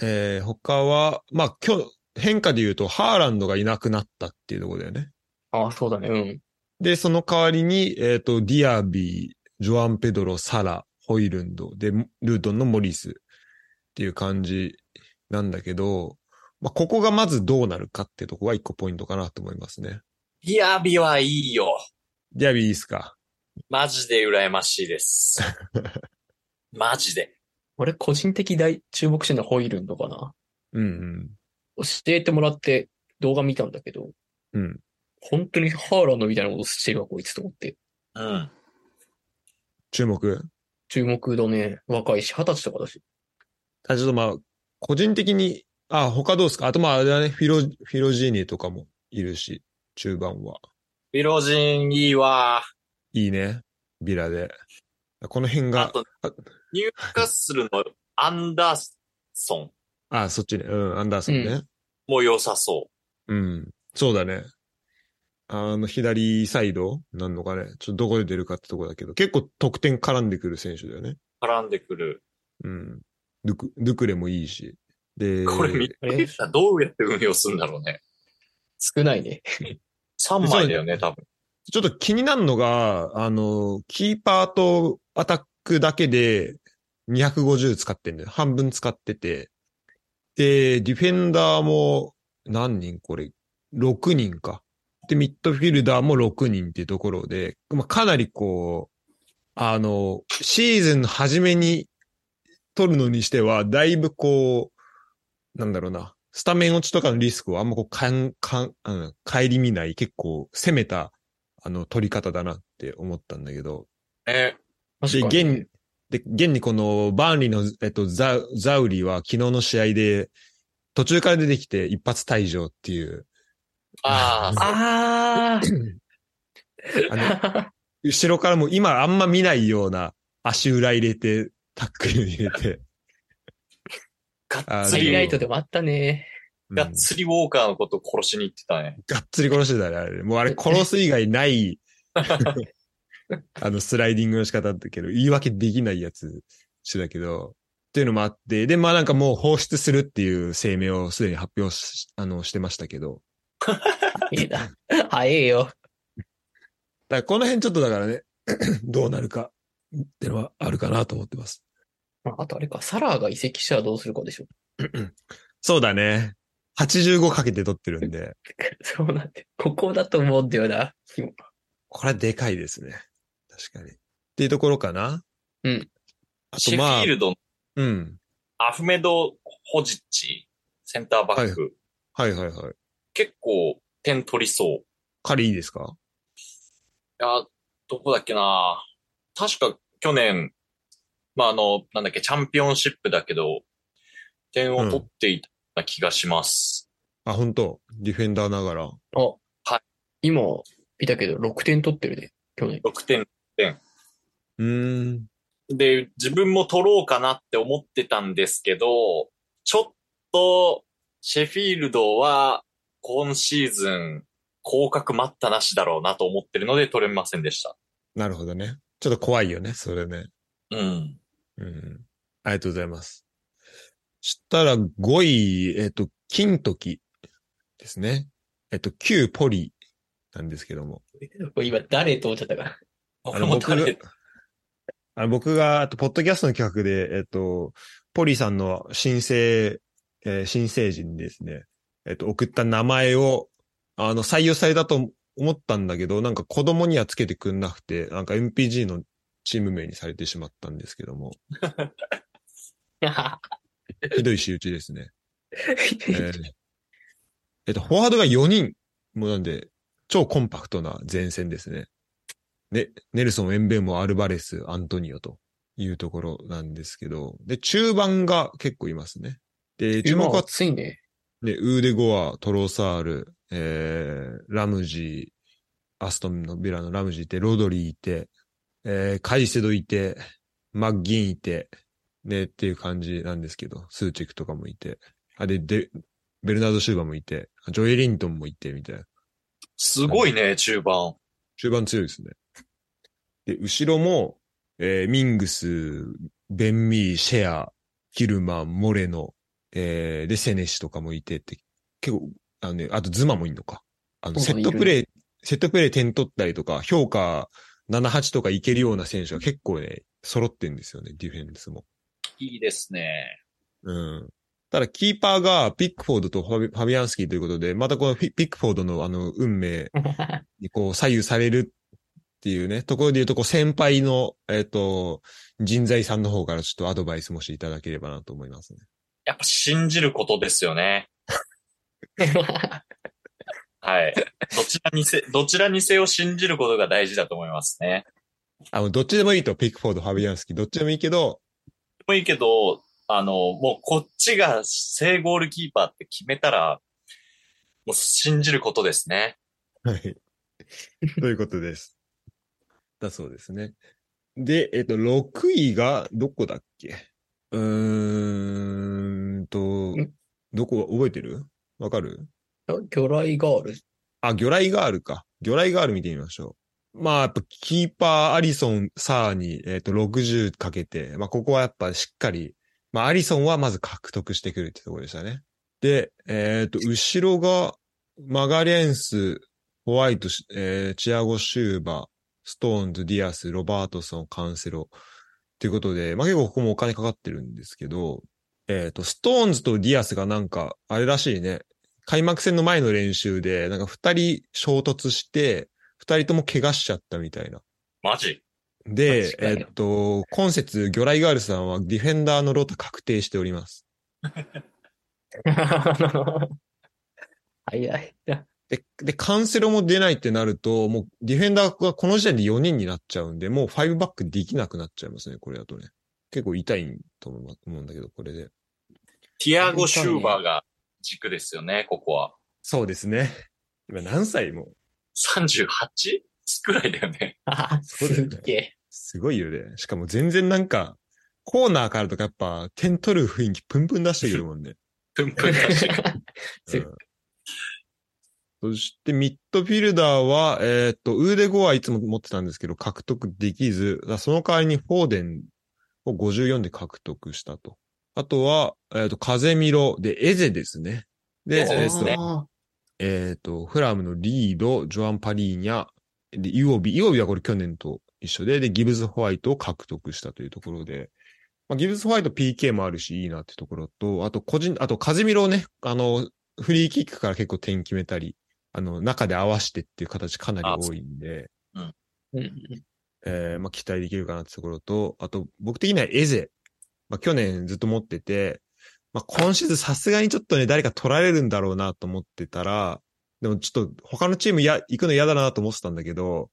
えー、他は、まあ、今日、変化で言うと、ハーランドがいなくなったっていうところだよね。ああ、そうだね。うん。で、その代わりに、えっ、と、ディアビー、ジョアン・ペドロ、サラ、ホイルンド、で、ルートンのモリスっていう感じなんだけど、まあ、ここがまずどうなるかってところが一個ポイントかなと思いますね。ディアビはいいよ。ディアビーいいっすか？マジで羨ましいです。マジで。俺個人的大注目してるのはホイルンドかな。うん教えてもらって動画見たんだけど、うん。うん。本当にハーランドみたいなことしてるわ、こいつと思って。うん。注目？注目だね。若いし、二十歳とかだし。あ、ちょっとまあ、個人的に、あ、他どうですか？あとまあ、あれだね、フィロ、フィロジーニとかもいるし、中盤は。ビロジンいいわ。いいね。ビラで。この辺あが、ニューカッスルのアンダーソンあ、そっちね。うん、アンダーソンね。も良さそうん。そうだね。あの、左サイドなんのかね。ちょっとどこで出るかってとこだけど、結構得点絡んでくる選手だよね。う。絡んでくる。うん。ドゥク、ドゥクレもいいし。で、これ見てたらどうやって運用するんだろうね。少ないね。3枚だよね、多分。ちょっと気になるのが、あの、キーパーとアタックだけで250使ってんだよ。半分使ってて。で、ディフェンダーも何人？これ ?6 人か。で、ミッドフィルダーも6人っていうところで、まあ、かなりこう、あの、シーズンの初めに取るのにしては、だいぶこう、なんだろうな、スタメン落ちとかのリスクをあんまこう、かん、かん、あの、帰り見ない、結構攻めた、あの、取り方だなって思ったんだけど。ね。で、確かに現、で、現にこの、バーンリーの、えっと、ザ、ザウリは昨日の試合で、途中から出てきて一発退場っていう、ああ、ああ。後ろからも今あんま見ないような足裏入れて、タックル入れて、がっあつり、ライトでもあったね。うんがっつりウォーカーのことを殺しに行ってたね。がっつり殺してたね、あれ。もうあれ殺す以外ない、あの、スライディングの仕方だけど、言い訳できないやつしてたけど、っていうのもあって、で、まあなんかもう放出するっていう声明をすでに発表し、あの、してましたけど、いいな。早えよ。だからこの辺ちょっとだからね、どうなるかってのはあるかなと思ってます。まああとあれか、サラーが移籍したらどうするかでしょ。そうだね。85かけて取ってるんで、そうなんで。ここだと思うんだよな。これはでかいですね。確かに。っていうところかな。うん。あシェフとまあィー、ルドのうん。アフメド・ホジッチ、センターバック、はいはいはい。結構点取りそう。彼いいですか？や、どこだっけな確か去年、まあ、あの、なんだっけ、チャンピオンシップだけど、点を取っていた気がします。あ、本当？ディフェンダーながら。あ、はい。今、見たけど、6点取ってるね、去年。6点。うーん。で、自分も取ろうかなって思ってたんですけど、ちょっと、シェフィールドは、今シーズン、降格待ったなしだろうなと思ってるので取れませんでした。なるほどね。ちょっと怖いよね、それね。うん。うん。ありがとうございます。したら5位、えっ、と、金時ですね。えっ、と、旧ポリなんですけども。こ れ今、誰と思っちゃったか。あ僕の、僕があの僕が、あと、ポッドキャストの企画で、えっ、と、ポリさんの新生、えー新成人にですね、えっ、と、送った名前を、あの、採用されたと思ったんだけど、なんか子供にはつけてくんなくて、なんか MPG のチーム名にされてしまったんですけども、ひどい仕打ちですね。えーえっと、フォワードが4人。もうなんで、超コンパクトな前線ですね。ね、ネルソン、エンベモ、アルバレス、アントニオというところなんですけど、で、中盤が結構いますね。で、注目今、は、熱いね。ね、ウーデゴア、トロサール、えー、ラムジー、アストンのビラのラムジーいて、ロドリーいて、えー、カイセドいて、マッギンいて、ね、っていう感じなんですけど、スーチェクとかもいて、あ、で、で、ベルナード・シューバーもいて、ジョエリントンもいて、みたいな。すごいね、中盤。中盤強いですね。で、後ろも、えーミングス、ベンミー、シェア、キルマン、モレノ、えーで、セネシとかもいてって、結構、あのね、あとズマもいんのか。あの、セットプレイ、セットプレイ点取ったりとか、評価7、8とかいけるような選手が結構ね、揃ってんですよね、ディフェンスも。いいですね。うん。ただ、キーパーがピックフォードとファビファビアンスキーということで、またこのピピックフォードのあの、運命にこう左右されるっていうね、ところで言うと、こう先輩の、えっ、と、人材さんの方からちょっとアドバイスもしていただければなと思いますね。やっぱ信じることですよね。はい。どちらにせ、どちらにせよ信じることが大事だと思いますね。あの、どっちでもいいと、ピックフォード、ファビアンスキー、どっちでもいいけど、もいいけど、あの、もうこっちが正ゴールキーパーって決めたら、もう信じることですね。はい。ということです。だそうですね。で、えっ、と、6位が、どこだっけ？うーんとん、どこ、覚えてる？わかる？魚雷ガール。あ、魚雷ガールか。魚雷ガール見てみましょう。まあ、やっぱ、キーパー、アリソン、サーに、えっ、と、60かけて、まあ、ここはやっぱしっかり、まあ、アリソンはまず獲得してくるってところでしたね。で、えっ、と、後ろが、マガレンス、ホワイト、えーチアゴ・シューバー、ストーンズ、ディアス、ロバートソン、カンセロ。ということで、まあ、結構ここもお金かかってるんですけど、えっ、と、ストーンズとディアスがなんか、あれらしいね。開幕戦の前の練習で、なんか二人衝突して、二人とも怪我しちゃったみたいな。マジ？で、えっと、今節、魚雷ガールさんはディフェンダーのローテ確定しております。早い。で、で、カンセロも出ないってなると、もうディフェンダーがこの時点で4人になっちゃうんで、もう5バックできなくなっちゃいますね、これだとね。結構痛いと思うんだけど、これで。ティアゴ・シューバーが軸ですよね、ここは。そうですね。今何歳も 38? くらいだよね。あ、すそうだよねっげえ。すごいよね。しかも全然なんか、コーナーからとかやっぱ点取る雰囲気プンプン出してくるもんね。プンプンだし。そううん そして、ミッドフィルダーは、えーっと、ウーデゴはいつも持ってたんですけど、獲得できず、その代わりにフォーデンを54で獲得したと。あとは、えーっと、風ミロで、エゼですね。で、えーっとえっ、と、フラムのリード、ジョアン・パリーニャ、で、イオビ、イオビはこれ去年と一緒で、で、ギブズ・ホワイトを獲得したというところで、まあ、ギブズ・ホワイト PK もあるし、いいなってところと、あと個人、あと、カゼミロをね、あの、フリーキックから結構点決めたり、あの、中で合わしてっていう形かなり多いんで、ーうんえーまあ、期待できるかなってところと、あと、僕的にはエゼ。まあ、去年ずっと持ってて、まあ、今シーズンさすがにちょっとね、誰か取られるんだろうなと思ってたら、でもちょっと他のチームや、行くの嫌だなと思ってたんだけど、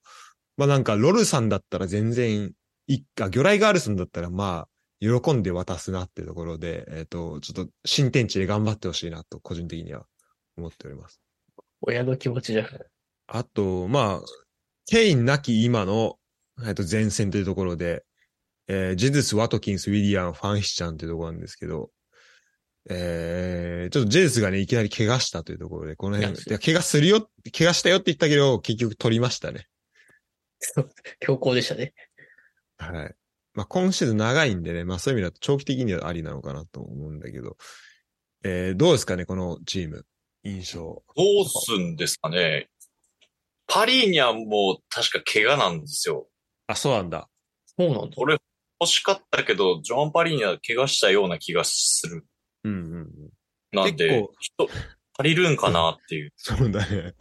まあなんか、ロルさんだったら全然、いあ、魚雷ガールさんだったらまあ、喜んで渡すなってところで、えっ、と、ちょっと新天地で頑張ってほしいなと、個人的には思っております。親の気持ちじゃん。あと、まあ、ケインなき今の、えっ、と、前線というところで、えージズス、ワトキンス、ウィリアム、ファンヒチャンというところなんですけど、えー、ちょっとジェズスがね、いきなり怪我したというところで、この辺、怪我するよ、怪我したよって言ったけど、結局取りましたね。強行でしたね。はい。まあ、今シーズン長いんでね、まあそういう意味だと長期的にはありなのかなと思うんだけど、えー、どうですかね、このチーム。印象。どうすんですかね。パリーニャンも確か怪我なんですよ。あ、そうなんだ。そうなんだ。俺欲しかったけど、ジョアン・パリーニャ怪我したような気がする。うんうんうん。なんで結構、人、足りるんかなっていう。そうだね。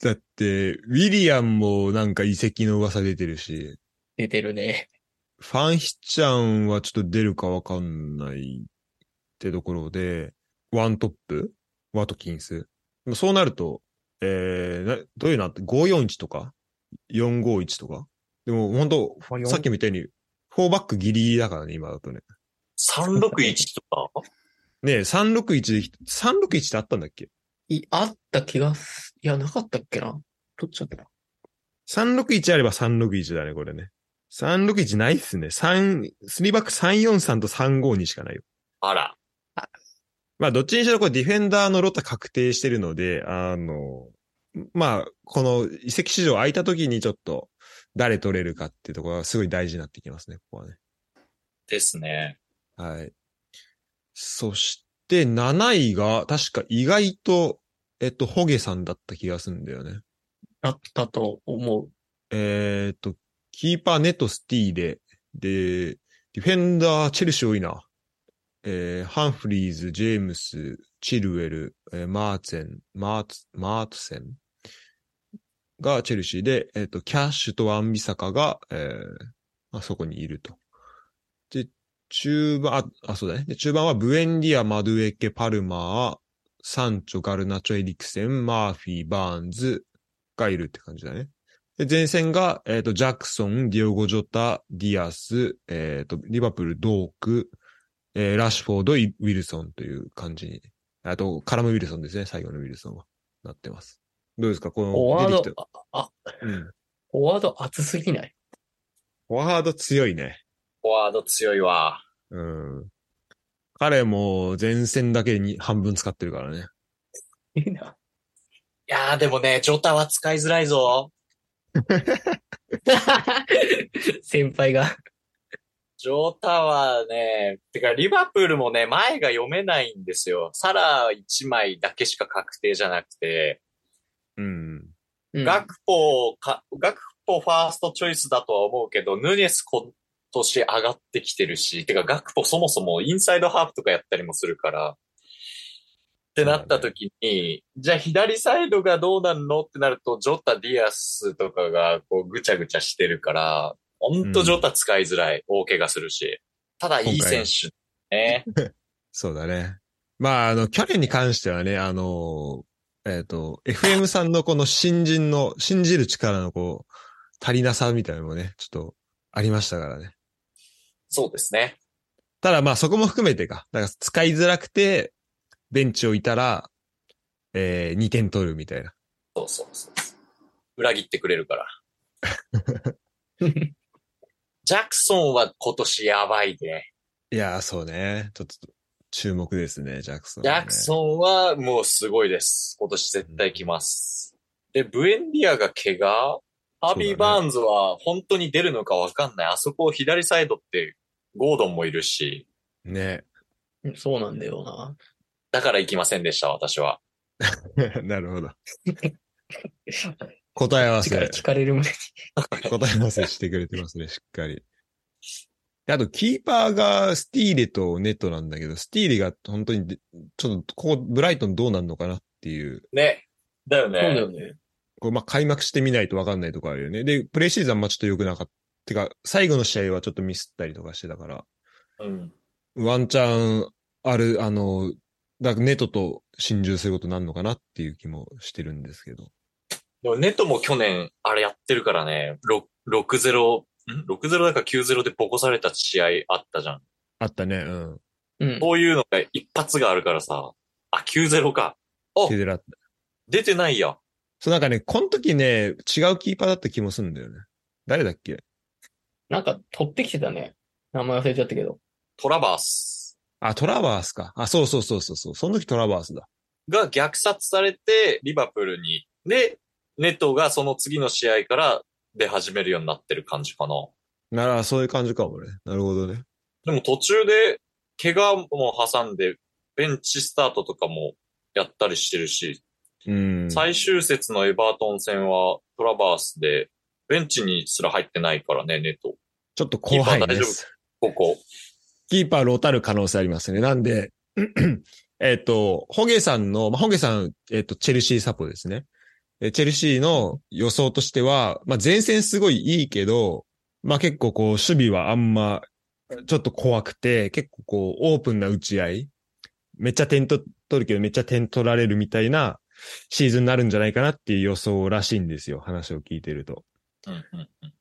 だって、ウィリアムもなんか移籍の噂出てるし、出てるね。ファンヒちゃんはちょっと出るかわかんないってところで、ワントップワトキンス。そうなると、えー、などういうのあって ?541 とか ?451 とか？でも本当あさっきみたいに、フォーバックギリギリだからね、今だとね。361とか？ねえ、361で、361ってあったんだっけ？い、あった気がす、いや、なかったっけな？どっちだっけな？361あれば361だね、これね。361ないっすね。3、3バック343と352しかないよ。あら。まあ、どっちにしろこれディフェンダーのロタ確定してるので、あの、まあ、この移籍市場空いた時にちょっと誰取れるかっていうところがすごい大事になってきますね、ここはね。ですね。はい。そして、7位が、確か意外と、えっと、ホゲさんだった気がするんだよね。あったと思う。えーっと、キーパーネットスティーで、で、ディフェンダーチェルシー多いな。えー、ハンフリーズ、ジェームス、チルウェル、えーマーツェン、マーツ、マートセンがチェルシーで、えーっと、キャッシュとワンビサカが、えーあ、そこにいると。で、中盤、あ、あ、そうだね。で、中盤はブエンディア、マドゥエケ、パルマー、サンチョ、ガルナチョ、エリクセン、マーフィー、バーンズがいるって感じだね。で、前線が、えっ、と、ジャクソン、ディオゴ・ジョタ、ディアス、えっ、と、リバプール、ドーク、えーラッシュフォード、ウィルソンという感じに。あと、カラム・ウィルソンですね、最後のウィルソンは。なってます。どうですか？この、フォワードあ、あ、うん。フォワード熱すぎない？フォワード強いね。フォワード強いわ。うん。彼も前線だけに半分使ってるからね。いいな。いやーでもね、ジョタは使いづらいぞ。先輩が。ジョタはね、てかリバプールもね、前が読めないんですよ。サラ1枚だけしか確定じゃなくて、うん。うんガクポか、ガクポファーストチョイスだとは思うけど、ヌネス今年上がってきてるし、てかガクポそもそもインサイドハーフとかやったりもするから、ってなった時に、じゃあ左サイドがどうなんの？ってなると、ジョタ、ディアスとかがこうぐちゃぐちゃしてるから、ほんとジョタ使いづらい。大怪我するし。ただいい選手。ね。そうだね。まあ、あの、去年に関してはね、あの、えっ、と、FM さんのこの新人の、信じる力のこう、足りなさみたいなのもね、ちょっとありましたからね。そうですね。ただまあそこも含めてか。だから使いづらくて、ベンチをいたら、えー、2点取るみたいな。そうそうそう。裏切ってくれるから。ジャクソンは今年やばいね。いやー、そうね。ちょっと注目ですね、ジャクソン、ね。ジャクソンはもうすごいです。今年絶対来ます。で、ブエンディアが怪我？ハービー・バーンズは本当に出るのかわかんない。あそこ左サイドってゴードンもいるし、ね。そうなんだよな。だから行きませんでした、私は。なるほど。答え合わせ 口から、聞かれる前に。答え合わせしてくれてますね、しっかり。であと、キーパーがスティーレとネットなんだけど、スティーレが本当にで、ちょっと、ここ、ブライトンどうなんのかなっていう、ね。だよそうだね。よね。こう、まあ、開幕してみないとわかんないとこあるよね。で、プレイシーズンはちょっと良くなかった。てか、最後の試合はちょっとミスったりとかしてたから、うん。ワンチャン、ある、あの、だネットと心中することになるのかなっていう気もしてるんですけど。でもネトも去年、あれやってるからね、6 6-0、ん ?6-0 だか9-0でボコされた試合あったじゃん。あったね、うん。うん。そういうのが一発があるからさ、あ、9-0か。あ。出てないや。そうなんかね、この時ね、違うキーパーだった気もするんだよね。誰だっけ？なんか取ってきてたね。名前忘れちゃったけど。トラバースあ、トラバースか。あ、そうそうそうそうそう。その時トラバースだ。が虐殺されて、リバプールに。で、ネトがその次の試合から出始めるようになってる感じかな。なら、そういう感じかもね。なるほどね。でも途中で、怪我も挟んで、ベンチスタートとかもやったりしてるし、うん。最終節のエバートン戦はトラバースで、ベンチにすら入ってないからね、ネト。ちょっと怖いです。ここ。キーパーロータる可能性ありますね。なんで、えっと、ホゲさんの、まあ、ホゲさん、えっと、チェルシーサポですね。えチェルシーの予想としては、まあ、前線すごいいいけど、まあ、結構こう、守備はあんま、ちょっと怖くて、結構こう、オープンな打ち合い。めっちゃ点と取るけど、めっちゃ点取られるみたいなシーズンになるんじゃないかなっていう予想らしいんですよ。話を聞いてると。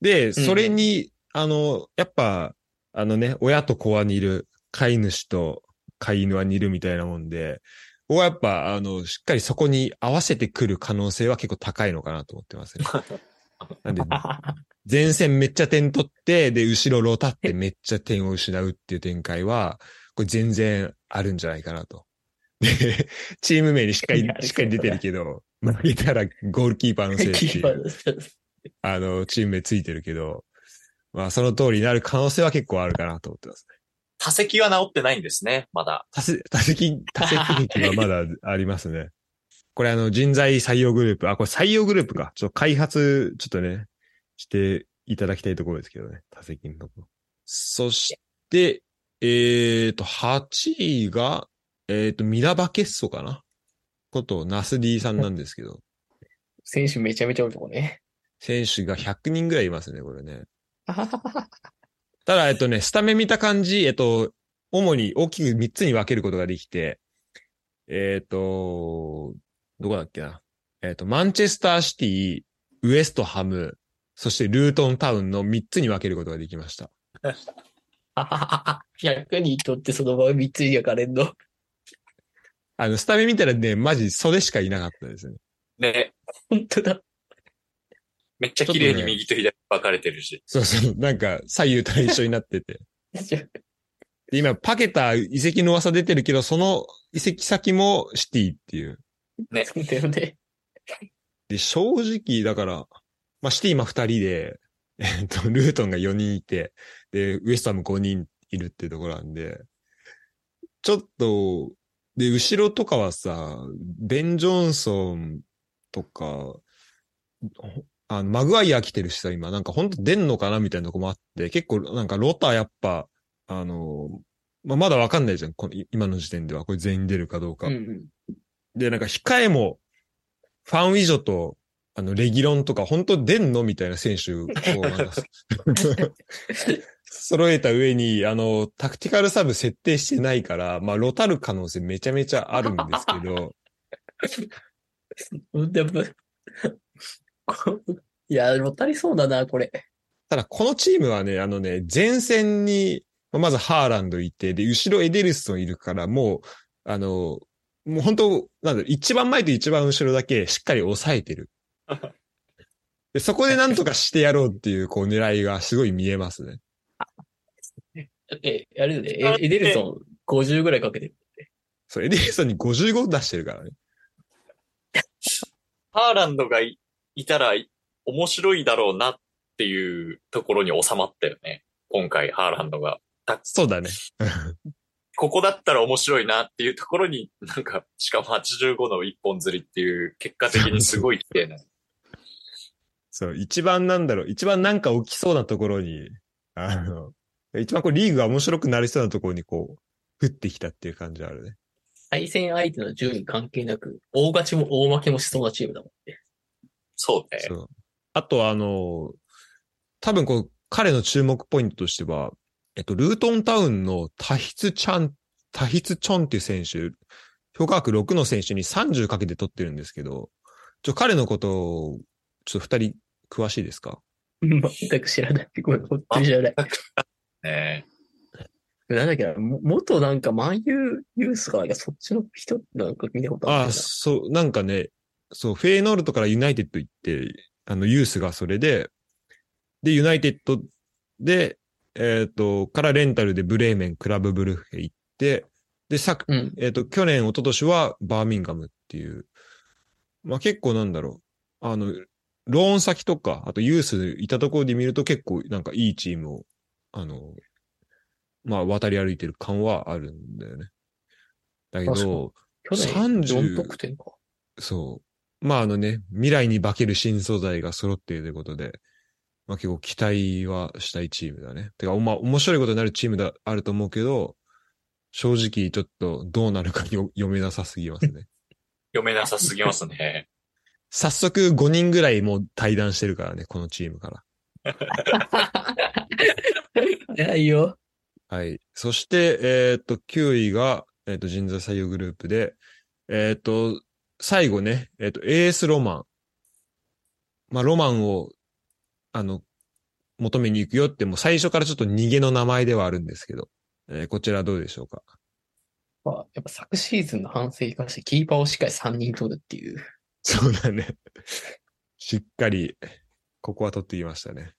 で、それに、あの、やっぱ、あのね、親と子は似る、飼い主と飼い犬は似るみたいなもんで、僕はやっぱ、あの、しっかりそこに合わせてくる可能性は結構高いのかなと思ってますね。なんで、前線めっちゃ点取って、で、後ろロータってめっちゃ点を失うっていう展開は、これ全然あるんじゃないかなと。で、チーム名にしっかりしっかり出てるけど、負けたらゴールキーパーのせいってキーいう。パーだあの、チーム名ついてるけど、まあ、その通りになる可能性は結構あるかなと思ってますね。多席は治ってないんですね、まだ。多せ多席、多席劇はまだありますね。これあの、人材採用グループ、あ、これ採用グループか。ちょっと開発、ちょっとね、していただきたいところですけどね。多席のところ。そして、えっ、と、8位が、えっ、と、ミラバケッソかな？こと、ナスディさんなんですけど、選手めちゃめちゃ多いとこね。選手が100人ぐらいいますね、これね。ただ、えっとね、スタメン見た感じ、えっと、主に大きく3つに分けることができて、えっと、どこだっけな。えっと、マンチェスターシティ、ウエストハム、そしてルートンタウンの3つに分けることができました。あははは100人とってそのまま3つに分かれんの？あの、スタメン見たらね、マジそれしかいなかったですね。ね、本当だ。めっちゃ綺麗に右と左分かれてるし。そうそう、なんか左右対称になってて。で今、パケタ移籍の噂出てるけど、その移籍先もシティっていう。ねそうだよね。で、正直、だから、まあ、シティ今二人で、えっと、ルートンが4人いて、で、ウエスタム5人いるっていうところなんで、ちょっと、で、後ろとかはさ、ベン・ジョンソンとか、あの、マグワイア来てるしさ、今、なんか本当出んのかなみたいなとこもあって、結構なんかロターやっぱ、あの、まあ、まだわかんないじゃん、この今の時点では。これ全員出るかどうか。うんうん。で、なんか控えも、ファン・ウィジョと、あの、レギロンとか、本当出んのみたいな選手を、揃えた上に、あの、タクティカルサブ設定してないから、まあ、ロタる可能性めちゃめちゃあるんですけど、いや、もたりそうだな、これ。ただこのチームはね、あのね、前線に、まずハーランドいて、で、後ろエデルソンいるから、もう、あの、もう本当なんだろう、一番前と一番後ろだけしっかり抑えてる。でそこでなんとかしてやろうっていう、こう、狙いがすごい見えますね。え、あれだね、エエデルソン50ぐらいかけてる。そう、エデルソンに55出してるからね。ハーランドがいいたら面白いだろうなっていうところに収まったよね。今回、ハーランドが。そうだね。ここだったら面白いなっていうところに、なんか、しかも85の一本釣りっていう、結果的にすごい綺麗な。そう、一番なんだろう、一番なんか起きそうなところに、あの、一番こうリーグが面白くなりそうなところにこう、降ってきたっていう感じあるね。対戦相手の順位関係なく、大勝ちも大負けもしそうなチームだもんね。そうね。そう。あとあの、多分こう、彼の注目ポイントとしては、えっと、ルートンタウンのタヒツチャン、タヒツチョンっていう選手、評価額6の選手に30かけて取ってるんですけど、ちょ、彼のことをちょっと二人詳しいですか？全く知らない。ごめん、本当に知らない。ねなんだっけな、も元なんか、万有ユースかなんか、そっちの人なんか見たことあああ、るそう、なんかね、そう、フェイノールトからユナイテッド行って、あの、ユースがそれで、で、ユナイテッドで、えっ、と、からレンタルでブレーメン、クラブブルッヘ行って、で、さうん。えっ、と、去年、一昨年はバーミンガムっていう、まあ結構なんだろう、あの、ローン先とか、あとユースいたところで見ると結構なんかいいチームを、あの、まあ渡り歩いてる感はあるんだよね。だけ確ど、去年30 4得点か。そう。まああのね、未来に化ける新素材が揃っているということで、まあ結構期待はしたいチームだね。てか、まあ面白いことになるチームだ、あると思うけど、正直ちょっとどうなるかよ 読めなさすぎますね。読めなさすぎますね。早速5人ぐらいもう対談してるからね、このチームから。早いよ。はい。そして、えっ、と、9位が、えっ、と、人材採用グループで、えっ、と、最後ね、えっ、と、AS ロマン。まあ、ロマンを、あの、求めに行くよって、もう最初からちょっと逃げの名前ではあるんですけど、えーこちらどうでしょうか？まあ、やっぱ昨シーズンの反省生かして、キーパーをしっかり3人取るっていう。そうだね。しっかり、ここは取ってきましたね。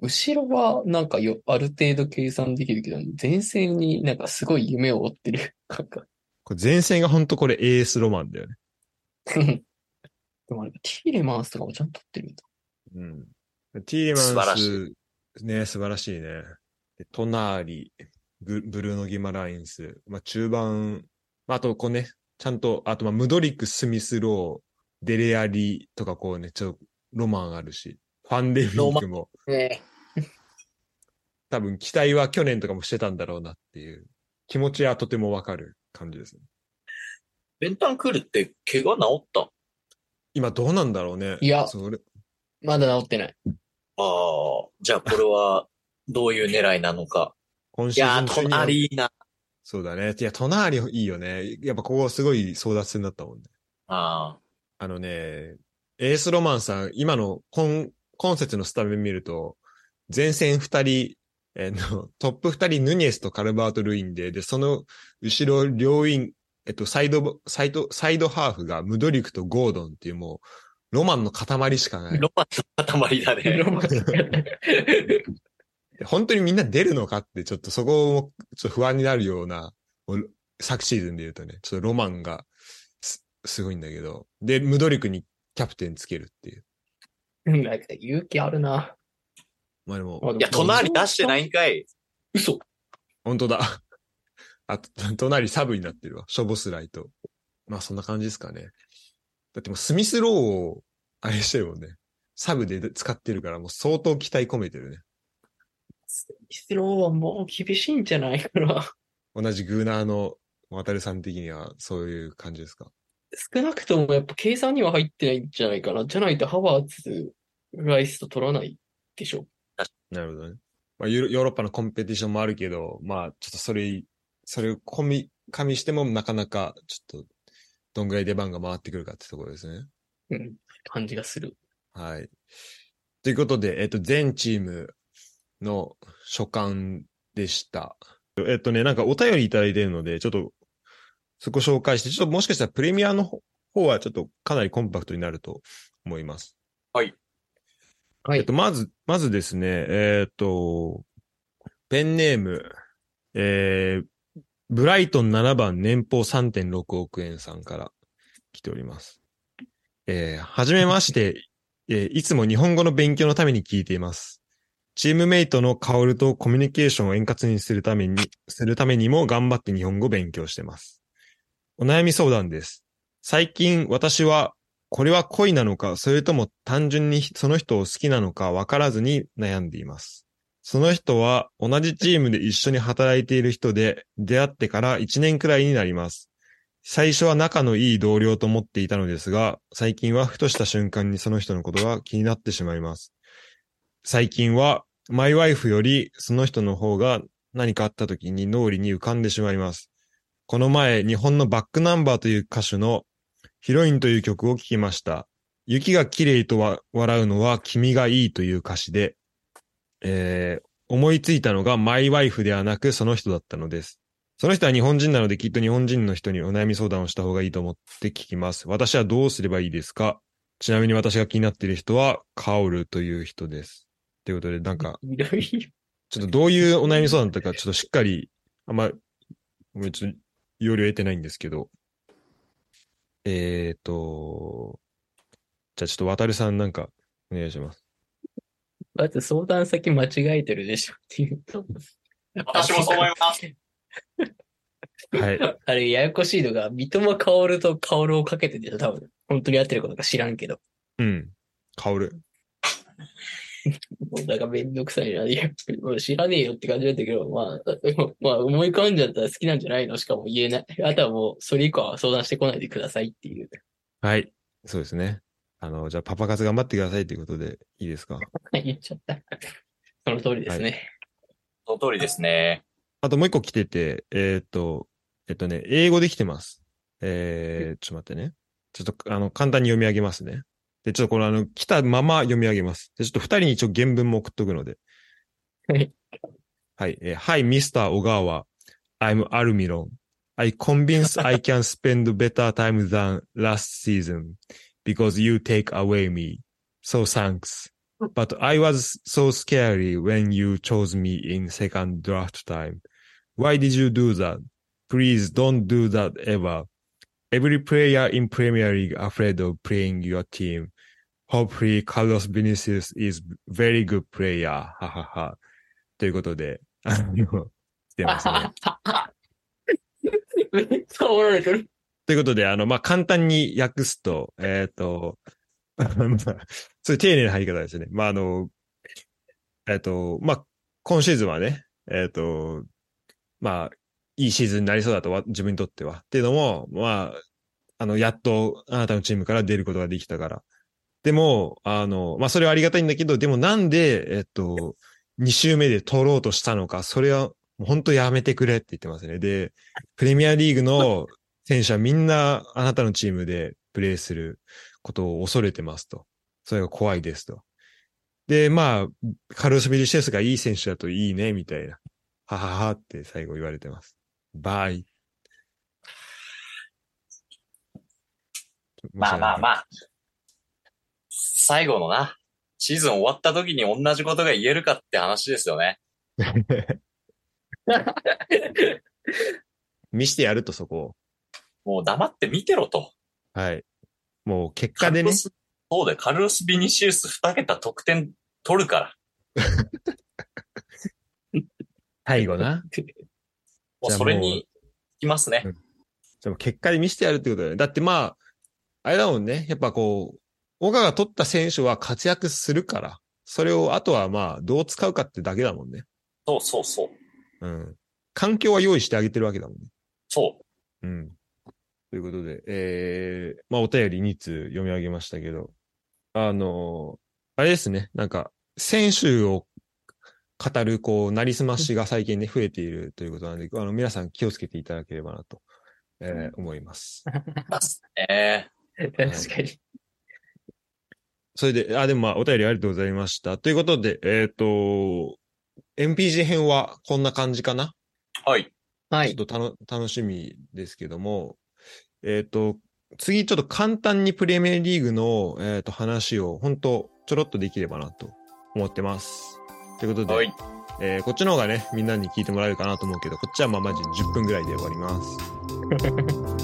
後ろはなんかよ、ある程度計算できるけど、前線になんかすごい夢を追ってる感覚。これ前線が本当これ AS ロマンだよね。でもあれ、ティーレマンスとかもちゃんと取ってるんだ。うん。ティーレマンス、素晴らしね、素晴らしいね。でトナーリ、ブブルーノ・ギマラインス、まあ、中盤、まあ、あとこうね、ちゃんと、あとまあ、ムドリック、スミスロー、デレアリとかこうね、ちょっとロマンあるし、ファンデミンクも、ね多分期待は去年とかもしてたんだろうなっていう気持ちはとてもわかる感じですね。ベンタンクールって怪我治った？今どうなんだろうね。いやそれ、まだ治ってない。ああ、じゃあこれはどういう狙いなのか。今シーいやー、ズン中には隣な。そうだね。いや、トナーリいいよね。やっぱここすごい争奪戦だったもんね。ああのね、エースロマンさん、今の今、今節のスタメン見ると、前線二人、えーの、トップ二人、ヌニエスとカルバート・ルインで、で、その後ろ、両ウィン、えっと、サイド、サイド、サイドハーフがムドリクとゴードンっていうもう、ロマンの塊しかなあ、い。ロマンの塊だね。ロマン本当にみんな出るのかって、ちょっとそこも、ちょっと不安になるような、昨シーズンで言うとね、ちょっとロマンがす、すごいんだけど、で、ムドリクにキャプテンつけるっていう。なんか勇気あるな。まあでも、いや、隣出してないんかい。嘘。本当だ。あと、隣サブになってるわ。ショボスライと。まあそんな感じですかね。だってもうスミスローを、あれしてるもんね。サブで使ってるからもう相当期待込めてるね。ミスローはもう厳しいんじゃないかな。同じグーナーの渡るさん的にはそういう感じですか？少なくともやっぱ計算には入ってないんじゃないかな。じゃないとハワーツ、ライスと取らないでしょ。なるほどね。まあヨーロッパのコンペティションもあるけど、まあちょっとそれ、それを込み、加味してもなかなかちょっと、どんぐらい出番が回ってくるかってところですね。うん。感じがする。はい。ということで、えっと、全チームの所感でした。えっとね、なんかお便りいただいてるので、ちょっと、そこ紹介して、ちょっともしかしたらプレミアの方方はちょっとかなりコンパクトになると思います。はいえっと、まず、まずですね、えっと、ペンネーム、えー、ブライトン7番年俸3.6億円さんから来ております。えー、はじめまして、えーいつも日本語の勉強のために聞いています。チームメイトのカオルとコミュニケーションを円滑にするために、するためにも頑張って日本語勉強してます。お悩み相談です。最近私は、これは恋なのか、それとも単純にその人を好きなのか分からずに悩んでいます。その人は同じチームで一緒に働いている人で、出会ってから1年くらいになります。最初は仲のいい同僚と思っていたのですが、最近はふとした瞬間にその人のことが気になってしまいます。最近は、マイワイフよりその人の方が何かあった時に脳裏に浮かんでしまいます。この前、日本のバックナンバーという歌手のヒロインという曲を聴きました。雪が綺麗とは笑うのは君がいいという歌詞で、えー思いついたのがマイワイフではなくその人だったのです。その人は日本人なのできっと日本人の人にお悩み相談をした方がいいと思って聞きます。私はどうすればいいですか？ちなみに私が気になっている人はカオルという人です。ということで、なんか、ちょっとどういうお悩み相談だったか、ちょっとしっかり、あんま、ごめん、ちょっと、要領得てないんですけど、えーと、じゃあちょっと渡るさんなんか、お願いします。まず相談先間違えてるでしょっていうと。私もそう思います。はい。あれ、ややこしいのが、三笘薫と薫をかけてて多分。本当に合ってることか知らんけど。うん。カオル。もうなんかめんどくさいな。いや、もう知らねえよって感じだったけど、まあ、で もまあ、思い浮かんじゃったら好きなんじゃないの？しかも言えない。あとはもう、それ以降は相談してこないでくださいっていう。はい。そうですね。あの、じゃあパパ活頑張ってくださいということでいいですか？言っちゃった。その通りですね。その通りですね。あともう一個来てて、えーっと、えっとね、英語で来てます。えー、ちょっと待ってね。ちょっと、あの、簡単に読み上げますね。で、ちょっとこれあの、来たまま読み上げます。で、ちょっと二人に一応原文も送っとくので。はい。はい。えー、Hi, Mr. Ogawa. I'm Almiron. I convince I can spend better time than last season because you take away me. So thanks. But I was so scary when you chose me in second draft time. Why did you do that? Please don't do that ever. Every player in Premier League afraid of playing your team. Hopefully Carlos Vinicius is very good player. ははは。ということで、あの、来てますね。めっちゃおられてる。 ということで、あの、まあ、簡単に訳すと、えっ、と、まあ、そういう丁寧な入り方ですね。まあ、あの、えっ、と、まあ、今シーズンはね、えっ、と、まあ、いいシーズンになりそうだとは、自分にとっては。っていうのも、まあ、あの、やっとあなたのチームから出ることができたから。でも、あの、まあ、それはありがたいんだけど、でもなんで、えっ、と、2周目で取ろうとしたのか、それは、もう本当やめてくれって言ってますね。で、プレミアリーグの選手はみんなあなたのチームでプレーすることを恐れてますと。それが怖いですと。で、まあ、カルロス・ビリシェスがいい選手だといいね、みたいな。はははって最後言われてます。バイ。まあまあまあ。最後のな、シーズン終わった時に同じことが言えるかって話ですよね。見してやるとそこを。もう黙って見てろと。はい。もう結果でねそうだよ、カルロス・ビニシウス2桁得点取るから。最後な。もうそれに、きますね。でも結果で見せてやるってことだよね。だってまあ、あれだもんね。やっぱこう、岡が取った選手は活躍するから、それをあとはまあ、どう使うかってだけだもんね。そうそうそう。うん。環境は用意してあげてるわけだもんね。そう。うん。ということで、えー、まあお便り2通読み上げましたけど、あのあれですね、なんか、選手を語る、こう、なりすましが最近ね、増えているということなので、あの、皆さん気をつけていただければなと、えー思います。え確かに。それで、あ、でもまあ、お便りありがとうございました。ということで、えっ、と、MPG 編はこんな感じかな？ー、はい。はい。ちょっとたの楽しみですけども、えっ、と、次ちょっと簡単にプレミアリーグの、えー、と話を本当ちょろっとできればなと思ってます。ということで、はい。えーこっちの方がね、みんなに聞いてもらえるかなと思うけど、こっちはまあマジ10分ぐらいで終わります。